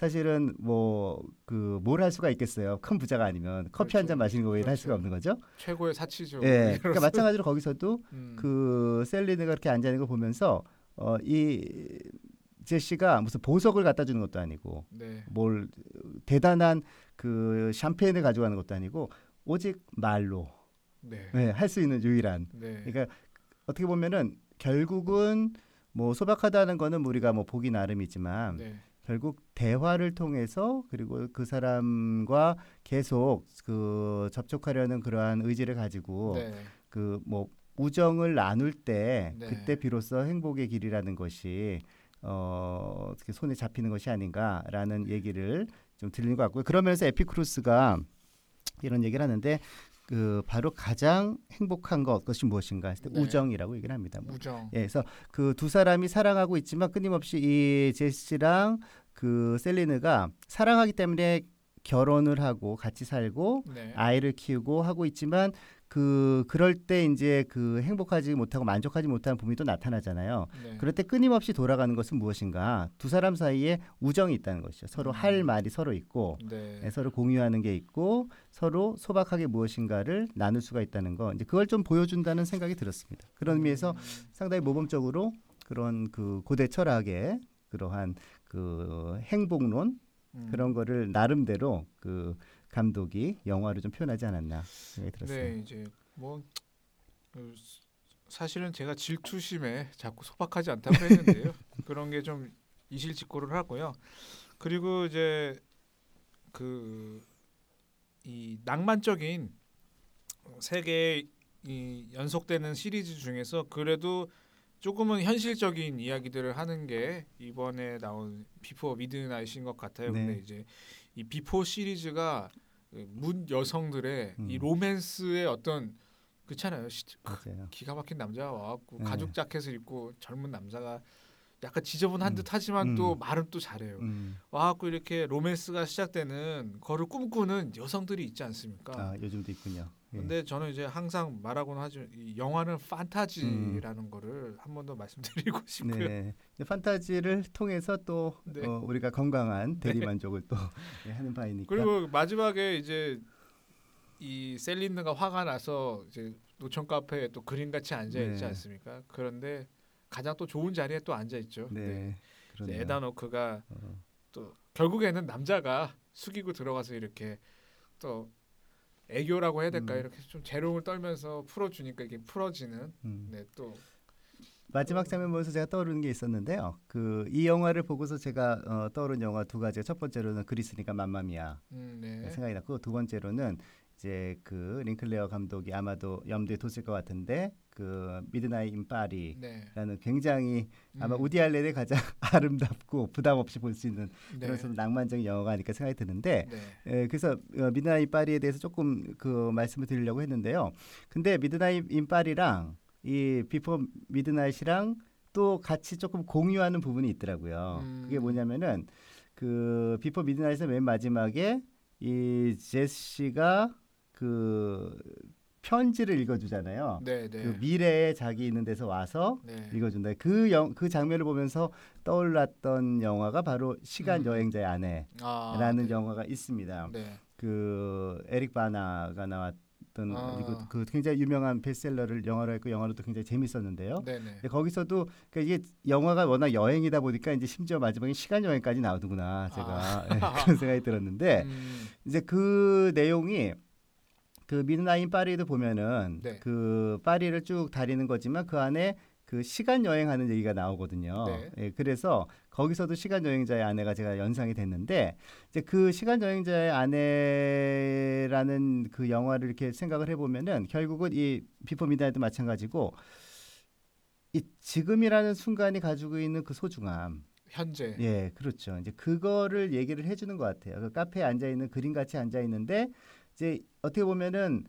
[SPEAKER 2] 사실은 뭐 그 뭘 할 수가 있겠어요. 큰 부자가 아니면 커피 한잔
[SPEAKER 1] 그렇죠.
[SPEAKER 2] 마시는 거 외에 할
[SPEAKER 1] 그렇죠.
[SPEAKER 2] 수가 없는 거죠.
[SPEAKER 1] 최고의 사치죠.
[SPEAKER 2] 예. 그러니까 마찬가지로 거기서도
[SPEAKER 1] 음,
[SPEAKER 2] 그 셀리느가 이렇게 앉아 있는 거 보면서 어 이 제시가 무슨 보석을 갖다 주는 것도 아니고
[SPEAKER 1] 네.
[SPEAKER 2] 뭘 대단한 그 샴페인을 가져가는 것도 아니고 오직 말로
[SPEAKER 1] 네.
[SPEAKER 2] 네, 할수 있는 유일한
[SPEAKER 1] 네.
[SPEAKER 2] 그러니까 어떻게 보면은 결국은 뭐 소박하다는 거는 우리가 뭐 보기 나름이지만
[SPEAKER 1] 네.
[SPEAKER 2] 결국 대화를 통해서 그리고 그 사람과 계속 그 접촉하려는 그러한 의지를 가지고
[SPEAKER 1] 네.
[SPEAKER 2] 그뭐 우정을 나눌 때
[SPEAKER 1] 네.
[SPEAKER 2] 그때 비로소 행복의 길이라는 것이 어 어떻게 손에 잡히는 것이 아닌가라는 얘기를 좀 들리는 것 같고요. 그러면서 에피크루스가 이런 얘기를 하는데 그 바로 가장 행복한 것 것이 무엇인가 했을 때
[SPEAKER 1] 네.
[SPEAKER 2] 우정이라고 얘기를 합니다. 뭐.
[SPEAKER 1] 우정.
[SPEAKER 2] 예, 그래서 그 두 사람이 사랑하고 있지만 끊임없이 이 제시랑 그 셀리느가 사랑하기 때문에 결혼을 하고 같이 살고
[SPEAKER 1] 네.
[SPEAKER 2] 아이를 키우고 하고 있지만 그 그럴 때 이제 그 행복하지 못하고 만족하지 못하는 부분이 또 나타나잖아요.
[SPEAKER 1] 네.
[SPEAKER 2] 그럴 때 끊임없이 돌아가는 것은 무엇인가? 두 사람 사이에 우정이 있다는 것이죠. 서로
[SPEAKER 1] 음.
[SPEAKER 2] 할 말이 서로 있고
[SPEAKER 1] 네.
[SPEAKER 2] 네, 서로 공유하는 게 있고 서로 소박하게 무엇인가를 나눌 수가 있다는 거. 이제 그걸 좀 보여준다는 생각이 들었습니다. 그런 의미에서
[SPEAKER 1] 음.
[SPEAKER 2] 상당히 모범적으로 그런 그 고대 철학의 그러한 그 행복론
[SPEAKER 1] 음.
[SPEAKER 2] 그런 거를 나름대로 그 감독이 영화로 좀 표현하지 않았나 생각이 들었어요.
[SPEAKER 1] 네, 이제 뭐 그, 사실은 제가 질투심에 자꾸 소박하지 않다고 했는데요. 그런 게 좀 이실직고를 하고요. 그리고 이제 그 이 낭만적인 세계 이 연속되는 시리즈 중에서 그래도 조금은 현실적인 이야기들을 하는 게 이번에 나온 비포 미드나잇인 것 같아요.
[SPEAKER 2] 네.
[SPEAKER 1] 근데 이제 이 비포 시리즈가 그문 여성들의 이
[SPEAKER 2] 음.
[SPEAKER 1] 로맨스의 어떤 그렇잖아요. 시-
[SPEAKER 2] 맞아요.
[SPEAKER 1] 기가 막힌 남자가 와갖고
[SPEAKER 2] 네.
[SPEAKER 1] 가죽 자켓을 입고 젊은 남자가 약간 지저분한
[SPEAKER 2] 음.
[SPEAKER 1] 듯하지만 또
[SPEAKER 2] 음.
[SPEAKER 1] 말은 또 잘해요.
[SPEAKER 2] 음.
[SPEAKER 1] 와갖고 이렇게 로맨스가 시작되는 거를 꿈꾸는 여성들이 있지 않습니까?
[SPEAKER 2] 아, 요즘도 있군요. 예.
[SPEAKER 1] 근데 저는 이제 항상 말하곤 하죠. 이 영화는 판타지라는 거를 한 번 더 말씀드리고 싶고요.
[SPEAKER 2] 음. 네. 판타지를 통해서 또
[SPEAKER 1] 네.
[SPEAKER 2] 어, 우리가 건강한 대리 만족을 또 예, 하는 바이니까.
[SPEAKER 1] 그리고 마지막에 이제 이 셀린느가 화가 나서 이제 노천 카페에 또 그림같이 앉아 있지
[SPEAKER 2] 네.
[SPEAKER 1] 않습니까? 그런데 가장 또 좋은 자리에 또 앉아 있죠.
[SPEAKER 2] 네. 그러네요.
[SPEAKER 1] 에다노크가
[SPEAKER 2] 어,
[SPEAKER 1] 또 결국에는 남자가 숙이고 들어가서 이렇게 또 애교라고 해야 될까
[SPEAKER 2] 음.
[SPEAKER 1] 이렇게 좀 재롱을 떨면서 풀어주니까 이게 풀어지는
[SPEAKER 2] 음.
[SPEAKER 1] 네또
[SPEAKER 2] 마지막 장면 보면서 제가 떠오르는 게 있었는데요. 그 이 영화를 보고서 제가 어, 떠오른 영화 두 가지가 첫 번째로는 그리스니까 맘마미아
[SPEAKER 1] 음, 네.
[SPEAKER 2] 생각이 났고 두 번째로는 이제 그 링클레어 감독이 아마도 염두에 뒀을 것 같은데 그 미드나잇 인 파리라는
[SPEAKER 1] 네.
[SPEAKER 2] 굉장히 아마
[SPEAKER 1] 음,
[SPEAKER 2] 우디 알렌의 가장 아름답고 부담 없이 볼 수 있는
[SPEAKER 1] 네.
[SPEAKER 2] 그런 좀 낭만적인 영화가 아닐까 생각이 드는데
[SPEAKER 1] 네.
[SPEAKER 2] 에, 그래서 어, 미드나잇 인 파리에 대해서 조금 그 말씀을 드리려고 했는데요. 근데 미드나잇 인 파리랑 이 비포 미드나잇이랑 또 같이 조금 공유하는 부분이 있더라고요.
[SPEAKER 1] 음.
[SPEAKER 2] 그게 뭐냐면은 그 비포 미드나잇의 맨 마지막에 이 제시가 그 편지를 읽어주잖아요.
[SPEAKER 1] 네, 네.
[SPEAKER 2] 그 미래에 자기 있는 데서 와서
[SPEAKER 1] 네.
[SPEAKER 2] 읽어준다. 그, 영, 그 장면을 보면서 떠올랐던 영화가 바로 시간
[SPEAKER 1] 음.
[SPEAKER 2] 여행자의 아내라는
[SPEAKER 1] 아, 네.
[SPEAKER 2] 영화가 있습니다.
[SPEAKER 1] 네.
[SPEAKER 2] 그 에릭 바나가 나왔던
[SPEAKER 1] 아.
[SPEAKER 2] 그리고 그 굉장히 유명한 베스트셀러를 영화로 했고 영화로 도 굉장히 재밌었는데요.
[SPEAKER 1] 네, 네.
[SPEAKER 2] 거기서도 그러니까 이게 영화가 워낙 여행이다 보니까 이제 심지어 마지막에 시간 여행까지 나오는구나 제가 예,
[SPEAKER 1] 아.
[SPEAKER 2] 그런 생각이 들었는데
[SPEAKER 1] 음,
[SPEAKER 2] 이제 그 내용이 그 미드나인 파리도 보면은
[SPEAKER 1] 네.
[SPEAKER 2] 그 파리를 쭉 다니는 거지만 그 안에 그 시간 여행하는 얘기가 나오거든요.
[SPEAKER 1] 네.
[SPEAKER 2] 예, 그래서 거기서도 시간 여행자의 아내가 제가 연상이 됐는데 이제 그 시간 여행자의 아내라는 그 영화를 이렇게 생각을 해보면은 결국은 이 비포 미드나잇도 마찬가지고 이 지금이라는 순간이 가지고 있는 그 소중함,
[SPEAKER 1] 현재.
[SPEAKER 2] 예, 그렇죠. 이제 그거를 얘기를 해주는 것 같아요. 그 카페에 앉아 있는 그림 같이 앉아 있는데 이제 어떻게 보면은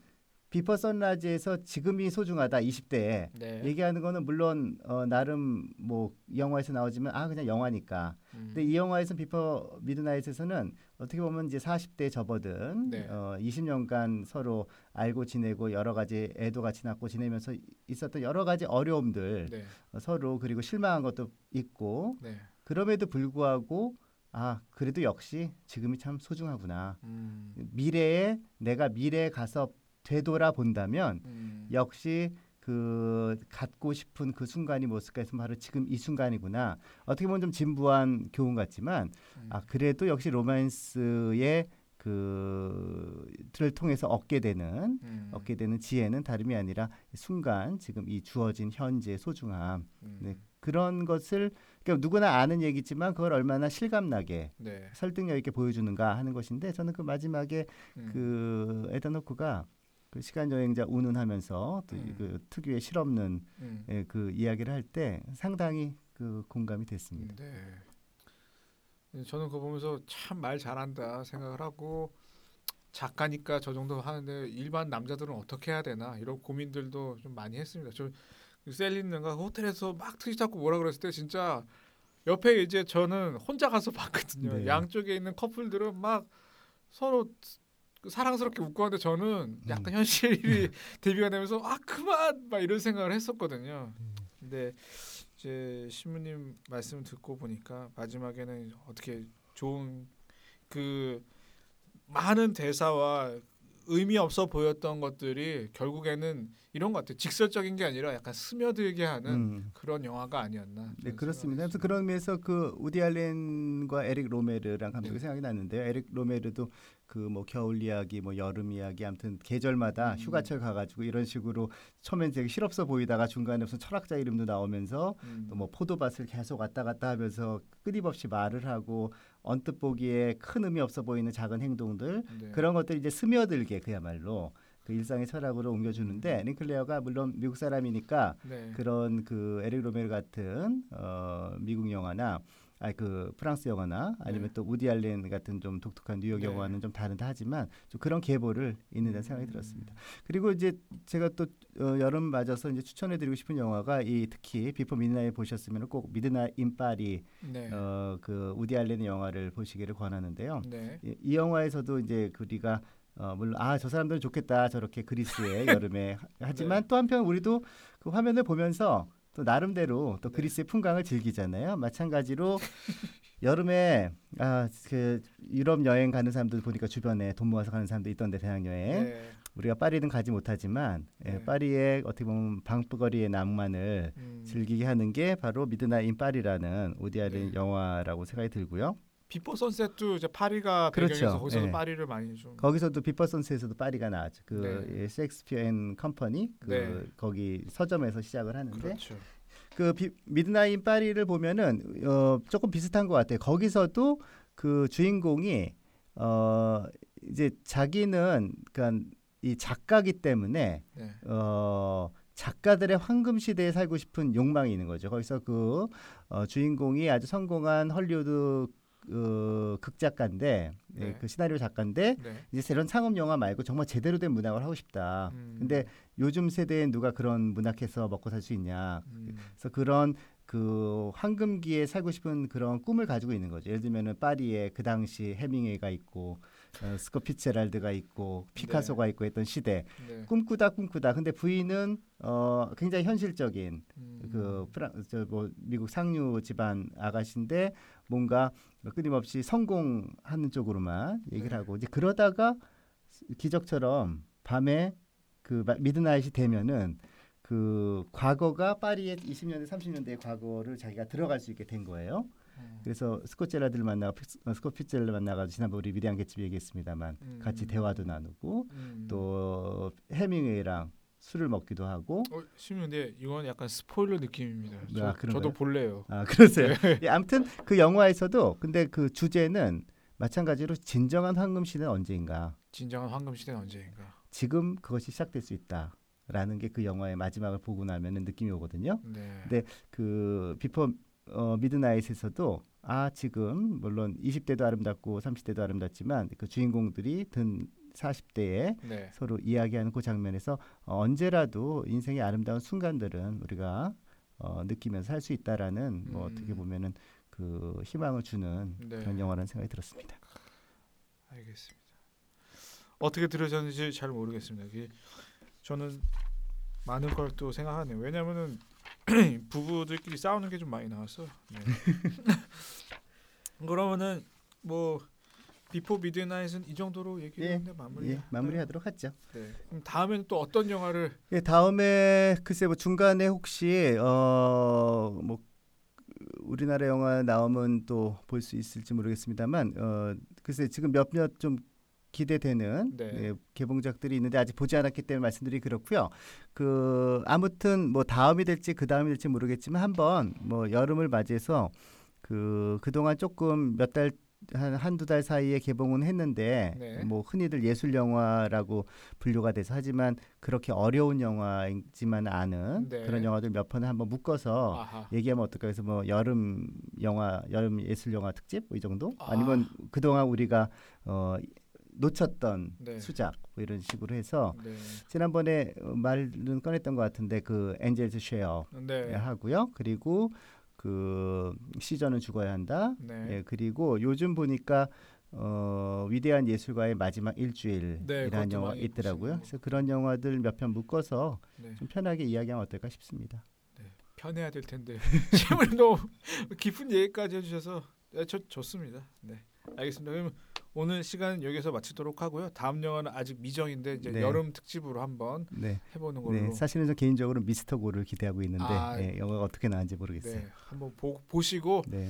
[SPEAKER 2] 비포 선라이즈에서 지금이 소중하다 20대에
[SPEAKER 1] 네.
[SPEAKER 2] 얘기하는 거는 물론 어, 나름 뭐 영화에서 나오지만 아 그냥 영화니까.
[SPEAKER 1] 음,
[SPEAKER 2] 근데 이 영화에서 비포 미드나잇에서는 어떻게 보면 이제 40대에 접어든
[SPEAKER 1] 네.
[SPEAKER 2] 어, 20년간 서로 알고 지내고 여러 가지 애도 같이 낳고 지내면서 있었던 여러 가지 어려움들
[SPEAKER 1] 네.
[SPEAKER 2] 어, 서로 그리고 실망한 것도 있고
[SPEAKER 1] 네.
[SPEAKER 2] 그럼에도 불구하고 아 그래도 역시 지금이 참 소중하구나.
[SPEAKER 1] 음,
[SPEAKER 2] 미래에 내가 미래에 가서 되돌아 본다면
[SPEAKER 1] 음,
[SPEAKER 2] 역시 그 갖고 싶은 그 순간이 무엇일까 해서 바로 지금 이 순간이구나. 어떻게 보면 좀 진부한 교훈 같지만
[SPEAKER 1] 음,
[SPEAKER 2] 아 그래도 역시 로맨스의 그들을 통해서 얻게 되는
[SPEAKER 1] 음,
[SPEAKER 2] 얻게 되는 지혜는 다름이 아니라 순간 지금 이 주어진 현재의 소중함
[SPEAKER 1] 음,
[SPEAKER 2] 네. 그런 것을 그러니까 누구나 아는 얘기지만 그걸 얼마나 실감나게
[SPEAKER 1] 네.
[SPEAKER 2] 설득력 있게 보여주는가 하는 것인데 저는 그 마지막에
[SPEAKER 1] 음,
[SPEAKER 2] 그 에다노크가 그 시간 여행자 운운하면서 또
[SPEAKER 1] 음.
[SPEAKER 2] 그 특유의 실없는
[SPEAKER 1] 음,
[SPEAKER 2] 예, 그 이야기를 할 때 상당히 그 공감이 됐습니다.
[SPEAKER 1] 네. 네, 저는 그거 보면서 참 말 잘한다 생각을 하고 작가니까 저 정도 하는데 일반 남자들은 어떻게 해야 되나 이런 고민들도 좀 많이 했습니다. 저 셀린느가 호텔에서 막 트시 잡고 뭐라 그랬을 때 진짜 옆에 이제 저는 혼자 가서 봤거든요.
[SPEAKER 2] 네.
[SPEAKER 1] 양쪽에 있는 커플들은 막 서로 사랑스럽게 웃고 하는데 저는
[SPEAKER 2] 음.
[SPEAKER 1] 약간 현실이 대비가 되면서 아 그만 막 이런 생각을 했었거든요.
[SPEAKER 2] 음.
[SPEAKER 1] 근데 이제 신부님 말씀 듣고 보니까 마지막에는 어떻게 좋은 그 많은 대사와 의미 없어 보였던 것들이 결국에는 이런 것 같아요. 직설적인 게 아니라 약간 스며들게 하는
[SPEAKER 2] 음.
[SPEAKER 1] 그런 영화가 아니었나.
[SPEAKER 2] 네 그렇습니다. 그래서 그런 면에서 그 우디 알렌과 에릭 로메르랑 감독이
[SPEAKER 1] 네.
[SPEAKER 2] 생각이 났는데요. 에릭 로메르도 그 뭐 겨울 이야기, 뭐 여름 이야기, 아무튼 계절마다
[SPEAKER 1] 음.
[SPEAKER 2] 휴가철 가가지고 이런 식으로 처음엔 되게 실없어 보이다가 중간에 무슨 철학자 이름도 나오면서
[SPEAKER 1] 음.
[SPEAKER 2] 또뭐 포도밭을 계속 왔다 갔다 하면서 끊임없이 말을 하고 언뜻 보기에 큰 의미 없어 보이는 작은 행동들
[SPEAKER 1] 네.
[SPEAKER 2] 그런 것들이 이제 스며들게 그야말로 그 일상의 철학으로 옮겨주는데 링클레어가 물론 미국 사람이니까
[SPEAKER 1] 네.
[SPEAKER 2] 그런 그 에릭 로메르 같은 어 미국 영화나 아니 그 프랑스 영화나 아니면
[SPEAKER 1] 네.
[SPEAKER 2] 또 우디 알렌 같은 좀 독특한 뉴욕
[SPEAKER 1] 네.
[SPEAKER 2] 영화는 좀 다르다 하지만 좀 그런 계보를 잇는다는 생각이
[SPEAKER 1] 음.
[SPEAKER 2] 들었습니다. 그리고 이제 제가 또 어, 여름 맞아서 이제 추천해드리고 싶은 영화가 이 특히 비포 미드나잇 보셨으면 꼭 미드나잇 인 파리
[SPEAKER 1] 네.
[SPEAKER 2] 어그 우디 알렌의 영화를 보시기를 권하는데요.
[SPEAKER 1] 네.
[SPEAKER 2] 이, 이 영화에서도 이제 그 우리가 어 물론 아 저 사람들은 좋겠다 저렇게 그리스의 여름에 하- 하지만
[SPEAKER 1] 네.
[SPEAKER 2] 또 한편 우리도 그 화면을 보면서 또 나름대로 또
[SPEAKER 1] 네.
[SPEAKER 2] 그리스의 풍광을 즐기잖아요. 마찬가지로 여름에 아 그 유럽 여행 가는 사람들 보니까 주변에 돈 모아서 가는 사람도 있던데 배낭 여행
[SPEAKER 1] 네.
[SPEAKER 2] 우리가 파리는 가지 못하지만 예,
[SPEAKER 1] 네.
[SPEAKER 2] 파리의 어떻게 보면 밤거리의 낭만을
[SPEAKER 1] 음.
[SPEAKER 2] 즐기게 하는 게 바로 미드나잇 인 파리라는 알렌
[SPEAKER 1] 네.
[SPEAKER 2] 영화라고 생각이 들고요.
[SPEAKER 1] 비포 선셋도 이제 파리가
[SPEAKER 2] 그렇죠.
[SPEAKER 1] 배경이어서 거기서도
[SPEAKER 2] 네.
[SPEAKER 1] 파리를 많이 좀
[SPEAKER 2] 거기서도 비포 선셋에서도 파리가 나왔죠. 그
[SPEAKER 1] 네.
[SPEAKER 2] 예, 셰익스피어 앤 컴퍼니 그
[SPEAKER 1] 네.
[SPEAKER 2] 거기 서점에서 시작을 하는데
[SPEAKER 1] 그렇죠.
[SPEAKER 2] 그 비, 미드나잇 인 파리를 보면은 어 조금 비슷한 것 같아요. 거기서도 그 주인공이 어 이제 자기는 그러니까 이 작가기 때문에
[SPEAKER 1] 네.
[SPEAKER 2] 어 작가들의 황금 시대에 살고 싶은 욕망이 있는 거죠. 거기서 그 어, 주인공이 아주 성공한 헐리우드 그 극작가인데 예,
[SPEAKER 1] 네.
[SPEAKER 2] 그 시나리오 작가인데
[SPEAKER 1] 네.
[SPEAKER 2] 이제 이런 상업 영화 말고 정말 제대로 된 문학을 하고 싶다.
[SPEAKER 1] 음.
[SPEAKER 2] 근데 요즘 세대엔 누가 그런 문학해서 먹고 살 수 있냐.
[SPEAKER 1] 음.
[SPEAKER 2] 그래서 그런 그 황금기에 살고 싶은 그런 꿈을 가지고 있는 거죠. 예를 들면은 파리에 그 당시 헤밍웨이가 있고 어, 스콧 피츠제럴드가 있고 피카소가 있고 했던 시대
[SPEAKER 1] 네.
[SPEAKER 2] 꿈꾸다 꿈꾸다. 근데 부인은 어 굉장히 현실적인
[SPEAKER 1] 음.
[SPEAKER 2] 그 프랑 저뭐 미국 상류 집안 아가씨인데 뭔가 끊임없이 성공하는 쪽으로만 얘기를
[SPEAKER 1] 네.
[SPEAKER 2] 하고 이제 그러다가 기적처럼 밤에 그 마- 미드나잇이 되면은 그 과거가 파리의 20년대 30년대의 과거를 자기가 들어갈 수 있게 된 거예요.
[SPEAKER 1] 음.
[SPEAKER 2] 그래서 스콧 제럴드를 만나고 피- 어, 스콧 피츠를 만나가지고 지난번 우리 위대한 개츠비 얘기했습니다만
[SPEAKER 1] 음.
[SPEAKER 2] 같이 대화도 나누고
[SPEAKER 1] 음.
[SPEAKER 2] 또 헤밍웨이랑 술을 먹기도 하고
[SPEAKER 1] 어, 싶은데 이건 약간 스포일러 느낌입니다.
[SPEAKER 2] 아,
[SPEAKER 1] 저,
[SPEAKER 2] 그런가요?
[SPEAKER 1] 저도 볼래요.
[SPEAKER 2] 아 그러세요.
[SPEAKER 1] 네.
[SPEAKER 2] 예, 아무튼 그 영화에서도 근데 그 주제는 마찬가지로 진정한 황금 시대는 언제인가?
[SPEAKER 1] 진정한 황금 시대는 언제인가?
[SPEAKER 2] 지금 그것이 시작될 수 있다 라는 게 그 영화의 마지막을 보고 나면은 느낌이 오거든요.
[SPEAKER 1] 네.
[SPEAKER 2] 네. 그 비포 어, 미드나잇에서도 아 지금 물론 20대도 아름답고 30대도 아름답지만 그 주인공들이 든 40대에
[SPEAKER 1] 네.
[SPEAKER 2] 서로 이야기하는 그 장면에서 어, 언제라도 인생의 아름다운 순간들은 우리가 어, 느끼면서 살 수 있다라는 뭐
[SPEAKER 1] 음.
[SPEAKER 2] 어떻게 보면은 그 희망을 주는
[SPEAKER 1] 네.
[SPEAKER 2] 그런 영화라는 생각이 들었습니다.
[SPEAKER 1] 알겠습니다. 어떻게 들으셨는지 잘 모르겠습니다. 저는 많은 걸 또 생각하네요. 왜냐면은 부부들끼리 싸우는 게 좀 많이 나왔어. 네. 그러면은 뭐 비포 미드나잇은 이 정도로 얘기를
[SPEAKER 2] 예,
[SPEAKER 1] 했는데 마무리.
[SPEAKER 2] 예, 마무리하도록 하죠.
[SPEAKER 1] 네. 그럼 다음에는 또 어떤 영화를
[SPEAKER 2] 예, 다음에 글쎄 뭐 중간에 혹시 어뭐 우리나라 영화 나오면 또 볼 수 있을지 모르겠습니다만 어 글쎄 지금 몇몇 좀 기대되는
[SPEAKER 1] 네.
[SPEAKER 2] 예, 개봉작들이 있는데 아직 보지 않았기 때문에 말씀드리기 그렇고요. 그 아무튼 뭐 다음이 될지 그 다음이 될지 모르겠지만 한번 뭐 여름을 맞이해서 그 그동안 조금 몇달 한 한두 달 사이에 개봉은 했는데
[SPEAKER 1] 네.
[SPEAKER 2] 뭐 흔히들 예술 영화라고 분류가 돼서 하지만 그렇게 어려운 영화이지만 않은
[SPEAKER 1] 네.
[SPEAKER 2] 그런 영화들 몇 편을 한번 묶어서
[SPEAKER 1] 아하.
[SPEAKER 2] 얘기하면 어떨까 해서 뭐 여름 영화 여름 예술 영화 특집 뭐 이 정도
[SPEAKER 1] 아.
[SPEAKER 2] 아니면 그동안 우리가 어 놓쳤던
[SPEAKER 1] 네.
[SPEAKER 2] 수작 뭐 이런 식으로 해서
[SPEAKER 1] 네.
[SPEAKER 2] 지난번에 어, 말은 꺼냈던 것 같은데 그 엔젤스 쉐어
[SPEAKER 1] 네.
[SPEAKER 2] 하고요 그리고 그 시전은 죽어야 한다
[SPEAKER 1] 네.
[SPEAKER 2] 예 그리고 요즘 보니까 어, 위대한 예술가의 마지막
[SPEAKER 1] 네,
[SPEAKER 2] 일주일이라는
[SPEAKER 1] 그것도
[SPEAKER 2] 영화 있더라고요. 그래서 그런 영화들 몇 편 묶어서
[SPEAKER 1] 네.
[SPEAKER 2] 좀 편하게 이야기하면 어떨까 싶습니다.
[SPEAKER 1] 편해야 될 텐데 질문 너무 깊은 얘기까지 해주셔서 네, 저 좋습니다. 네, 알겠습니다. 그러면 오늘 시간 여기서 마치도록 하고요. 다음 영화는 아직 미정인데 이제
[SPEAKER 2] 네.
[SPEAKER 1] 여름 특집으로 한번
[SPEAKER 2] 네.
[SPEAKER 1] 해보는 걸로.
[SPEAKER 2] 네, 사실은 저 개인적으로 미스터 고를 기대하고 있는데
[SPEAKER 1] 아,
[SPEAKER 2] 네, 영화가 어떻게 나왔는지 모르겠어요.
[SPEAKER 1] 네, 한번 보, 보시고
[SPEAKER 2] 네.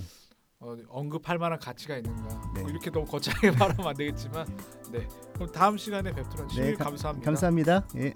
[SPEAKER 1] 어, 언급할 만한 가치가 있는가.
[SPEAKER 2] 네.
[SPEAKER 1] 뭐 이렇게 너무 거창하게 말하면 안 되겠지만, 네. 그럼 다음 시간에 뵙도록
[SPEAKER 2] 네,
[SPEAKER 1] 감사합니다.
[SPEAKER 2] 감사합니다. 예.